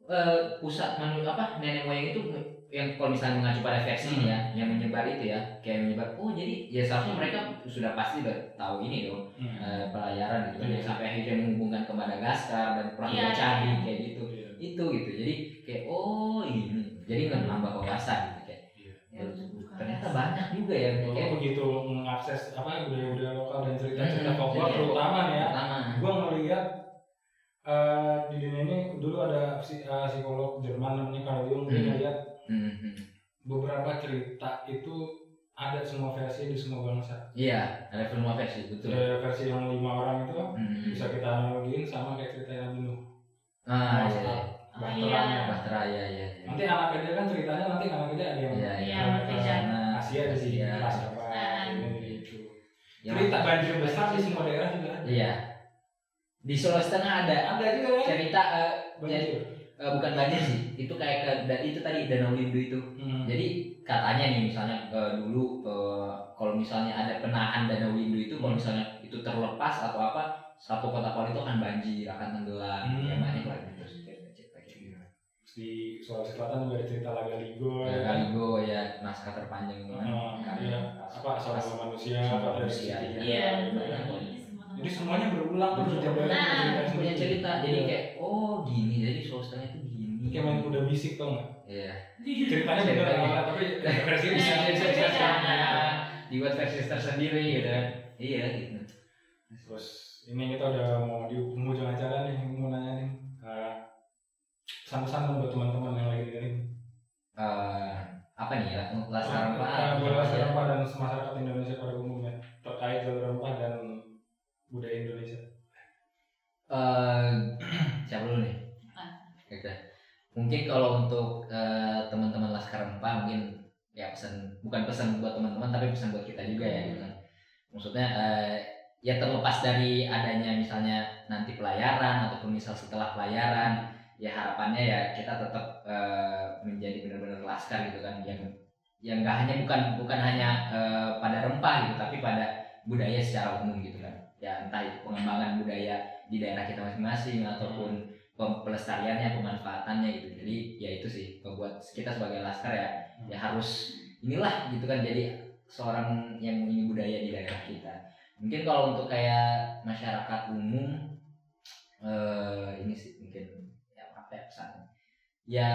eh, pusat manu apa nenek moyang itu yang kalau misalnya mengacu pada versi ini ya yang menyebar itu ya kayak menyebar oh jadi ya seharusnya mereka sudah pasti udah tahu ini dong Hmm. eh, pelayaran gitu kan Iya. yang sampai akhirnya menghubungkan ke Madagaskar dan perang Iya, Cadi iya. kayak gitu Iya. itu gitu jadi kayak oh ini jadi nggak nambah wawasan gitu kayak Iya. ya, ternyata banyak juga ya Kalau kayak begitu mengakses apa budaya-budaya lokal dan cerita-cerita Hmm, folklore terutama nih ya pertama gue ngelihat eh, di dunia ini dulu ada eh, psikolog Jerman namanya Carl Jung dia Hmm. ngeliat Hmm, hmm. beberapa cerita itu ada semua versi di semua bangsa. Iya ada film versi betul. Ada versi yang lima orang itu Hmm. bisa kita analogiin sama kayak cerita yang Nuh ah Mas iya, iya. Oh, iya. Bahtera ya ya ya nanti anak dia kan ceritanya nanti anak dia ada yang Iya, iya, ke Asia. Asia di sini Asia. ini itu Yang- cerita banjir besar di semua daerah juga ada. Iya. Di Sulawesi Tengah ada ada juga kan? cerita eh, banjir eh, bukan banjir sih itu kayak ke itu tadi danau lindu itu Hmm. jadi katanya nih misalnya eh, dulu eh, kalau misalnya ada penahan danau lindu itu kalau misalnya itu terlepas atau apa satu kota Palu itu akan banjir akan tenggelam Hmm. ya banyak lah gitu di Sulawesi Selatan juga ada cerita Lagaligo ya ya kan Kaligo ya naskah terpanjang itu kan Karya iya. apa asal As- manusia Asal apa manusia. Iya, Banyak. Jadi semuanya berulang terus Nah, punya cerita. Jadi Iya. kayak oh gini jadi Tengah itu gini. Kayak main kuda bisik tau nggak? Iya. ceritanya bener tapi versi Iya, bisa iya, bisa iya. bisa dibuat versi tersendiri gitu kan. Iya gitu. Terus ini kita udah mau di penghujung acara nih mau nanya nih. Eh, pesan-pesan buat teman-teman yang lagi dengerin. Eh, apa nih ya? Untuk Eh, rempah. laskar rempah dan masyarakat Indonesia pada umumnya. Terkait jalur rempah dan budaya Indonesia. Eh, siapa dulu nih? Ah. Oke. mungkin kalau untuk eh, teman-teman laskar rempah mungkin ya pesan bukan pesan buat teman-teman tapi pesan buat kita juga ya gitu kan. Maksudnya eh, ya terlepas dari adanya misalnya nanti pelayaran ataupun misal setelah pelayaran ya harapannya ya kita tetap eh, menjadi benar-benar laskar gitu kan. Yang yang nggak hanya bukan bukan hanya eh, pada rempah gitu tapi pada budaya secara umum gitu kan ya entah itu pengembangan budaya di daerah kita masing-masing ataupun pelestariannya pemanfaatannya gitu. Jadi ya itu sih membuat kita sebagai laskar ya ya harus inilah gitu kan jadi seorang yang ini budaya di daerah kita. Mungkin kalau untuk kayak masyarakat umum eh ini sih mungkin ya apa ya ya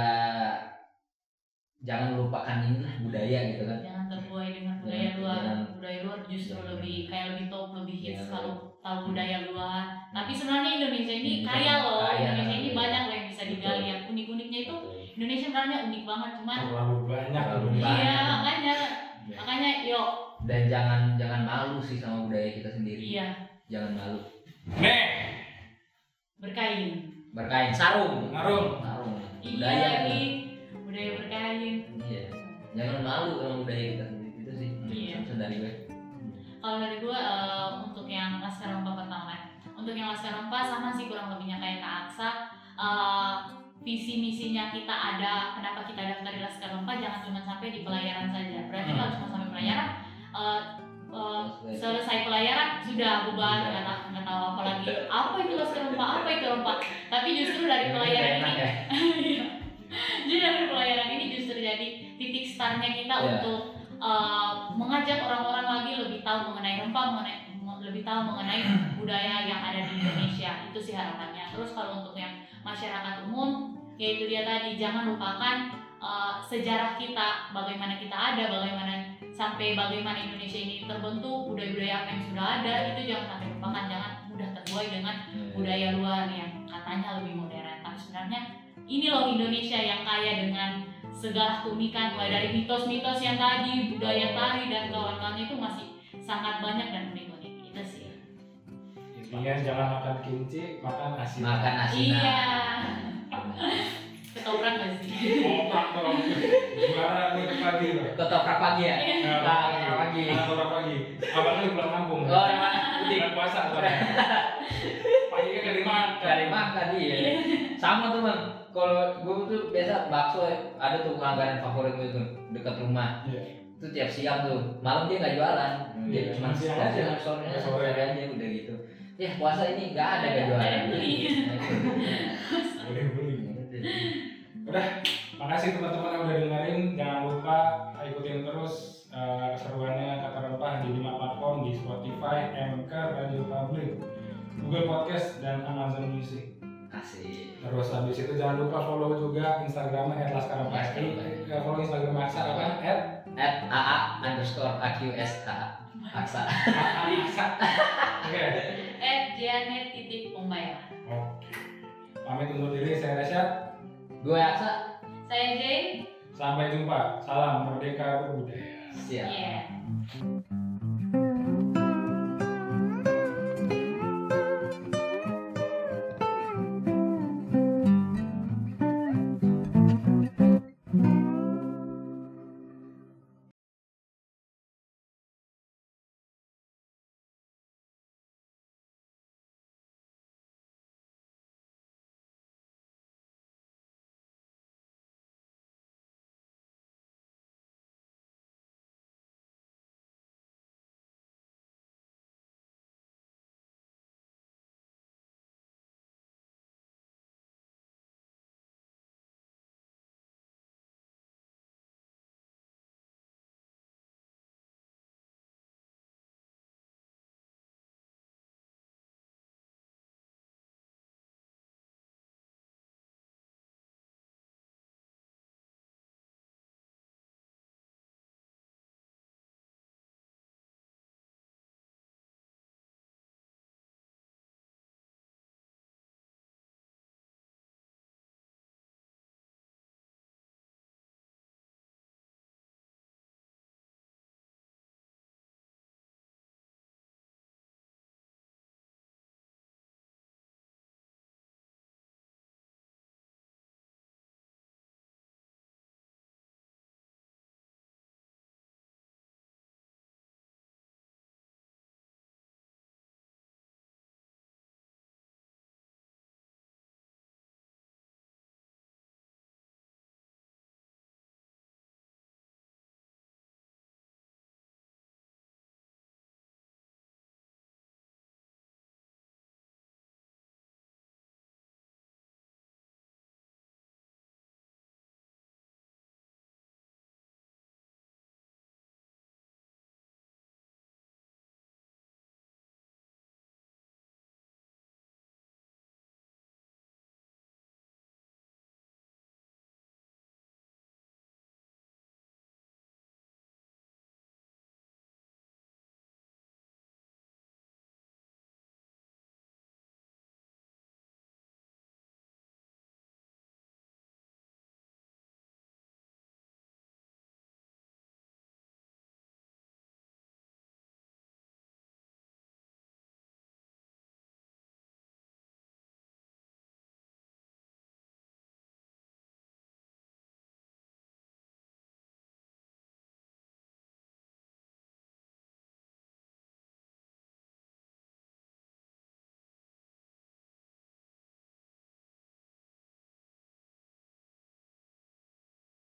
jangan lupakan inilah budaya gitu kan. Jangan terbuai dengan budaya Jangan- luar. jangan- budaya luar justru jangan- lebih kayak lebih top lebih hits Jangan- kalau tahu budaya luar. Tapi sebenarnya Indonesia ini Hmm, kaya loh. Kaya, Indonesia ini iya. banyak loh yang bisa Betul. digali yang unik-uniknya itu Indonesia sebenarnya unik banget cuman terlalu banyak Terlalu banyak. iya makanya. Ya. makanya yuk dan jangan jangan malu sih sama budaya kita sendiri. Iya. Jangan malu. Nih berkain. Berkain sarung. Sarung. sarung. Iya budaya. lagi budaya berkain iya jangan malu sama budaya kita sendiri itu sih Iya. pesan dari gue Kalau dari gue eh, untuk yang laskar rempah pertama, untuk yang laskar rempah sama sih kurang lebihnya kayak Kak Aksa. Eh, visi misinya kita ada, kenapa kita daftar di laskar rempah jangan cuma sampai di pelayaran saja. Berarti Hmm. kalau cuma sampai pelayaran, eh, eh, selesai pelayaran sudah bubar nggak tahu nggak tahu apa lagi. Apa itu laskar rempah? Apa itu rempah? Tapi justru dari pelayaran ini ya Iya. Jadi dari pelayaran ini justru jadi titik startnya kita Iya. untuk uh, mengajak orang-orang lagi lebih tahu mengenai rempah, mengenai me- lebih tahu mengenai budaya yang ada di Indonesia. Itu sih harapannya. Terus kalau untuk yang masyarakat umum, yaitu dia tadi jangan lupakan uh, sejarah kita, bagaimana kita ada, bagaimana sampai bagaimana Indonesia ini terbentuk, budaya-budaya apa yang sudah ada, itu jangan sampai lupakan, jangan mudah terbuai dengan Iya. budaya luar yang sebenarnya ini loh Indonesia yang kaya dengan segala keunikan mulai dari mitos-mitos yang tadi budaya tari dan kawan-kawannya itu masih sangat banyak dan unik-unik itu sih Intinya jangan makan kimchi, makan asin. makan asinan iya ketoprak gak sih Opak dong. Juara gue ke pagi loh. ketoprak pagi ya Nah, Nah, ketoprak pagi Nah, ketoprak pagi. Apalagi pulang kampung. oh emang udik Bulan puasa soalnya. Paginya dari mana? dari makan iya sama tuh bang kalau gue tuh biasa bakso ya, ada tuh langganan favorit gue tuh dekat rumah Iya. itu tiap siang tuh malam dia nggak jualan dia Iya, cuma siang siang aja. sore Sore. sore aja udah gitu ya puasa ini nggak ada nggak jualan beli. Boleh beli. Makasih teman-teman yang udah dengerin. Jangan lupa ikutin terus eh, keseruannya kata rempah di lima platform di Spotify, Anchor, Radio Public, Google Podcast dan Amazon Music. Asik Terus habis itu jangan lupa follow juga Instagramnya @laskarempahki. Eh, follow Instagram Aksa apa? At at aa underscore aqsh aksa Aksa. Oke. at Janet titik Pembayar Oke. Pamit undur diri saya Resyad. gue aksa saya Jane Sampai jumpa. Salam merdeka berbudaya. siap yeah.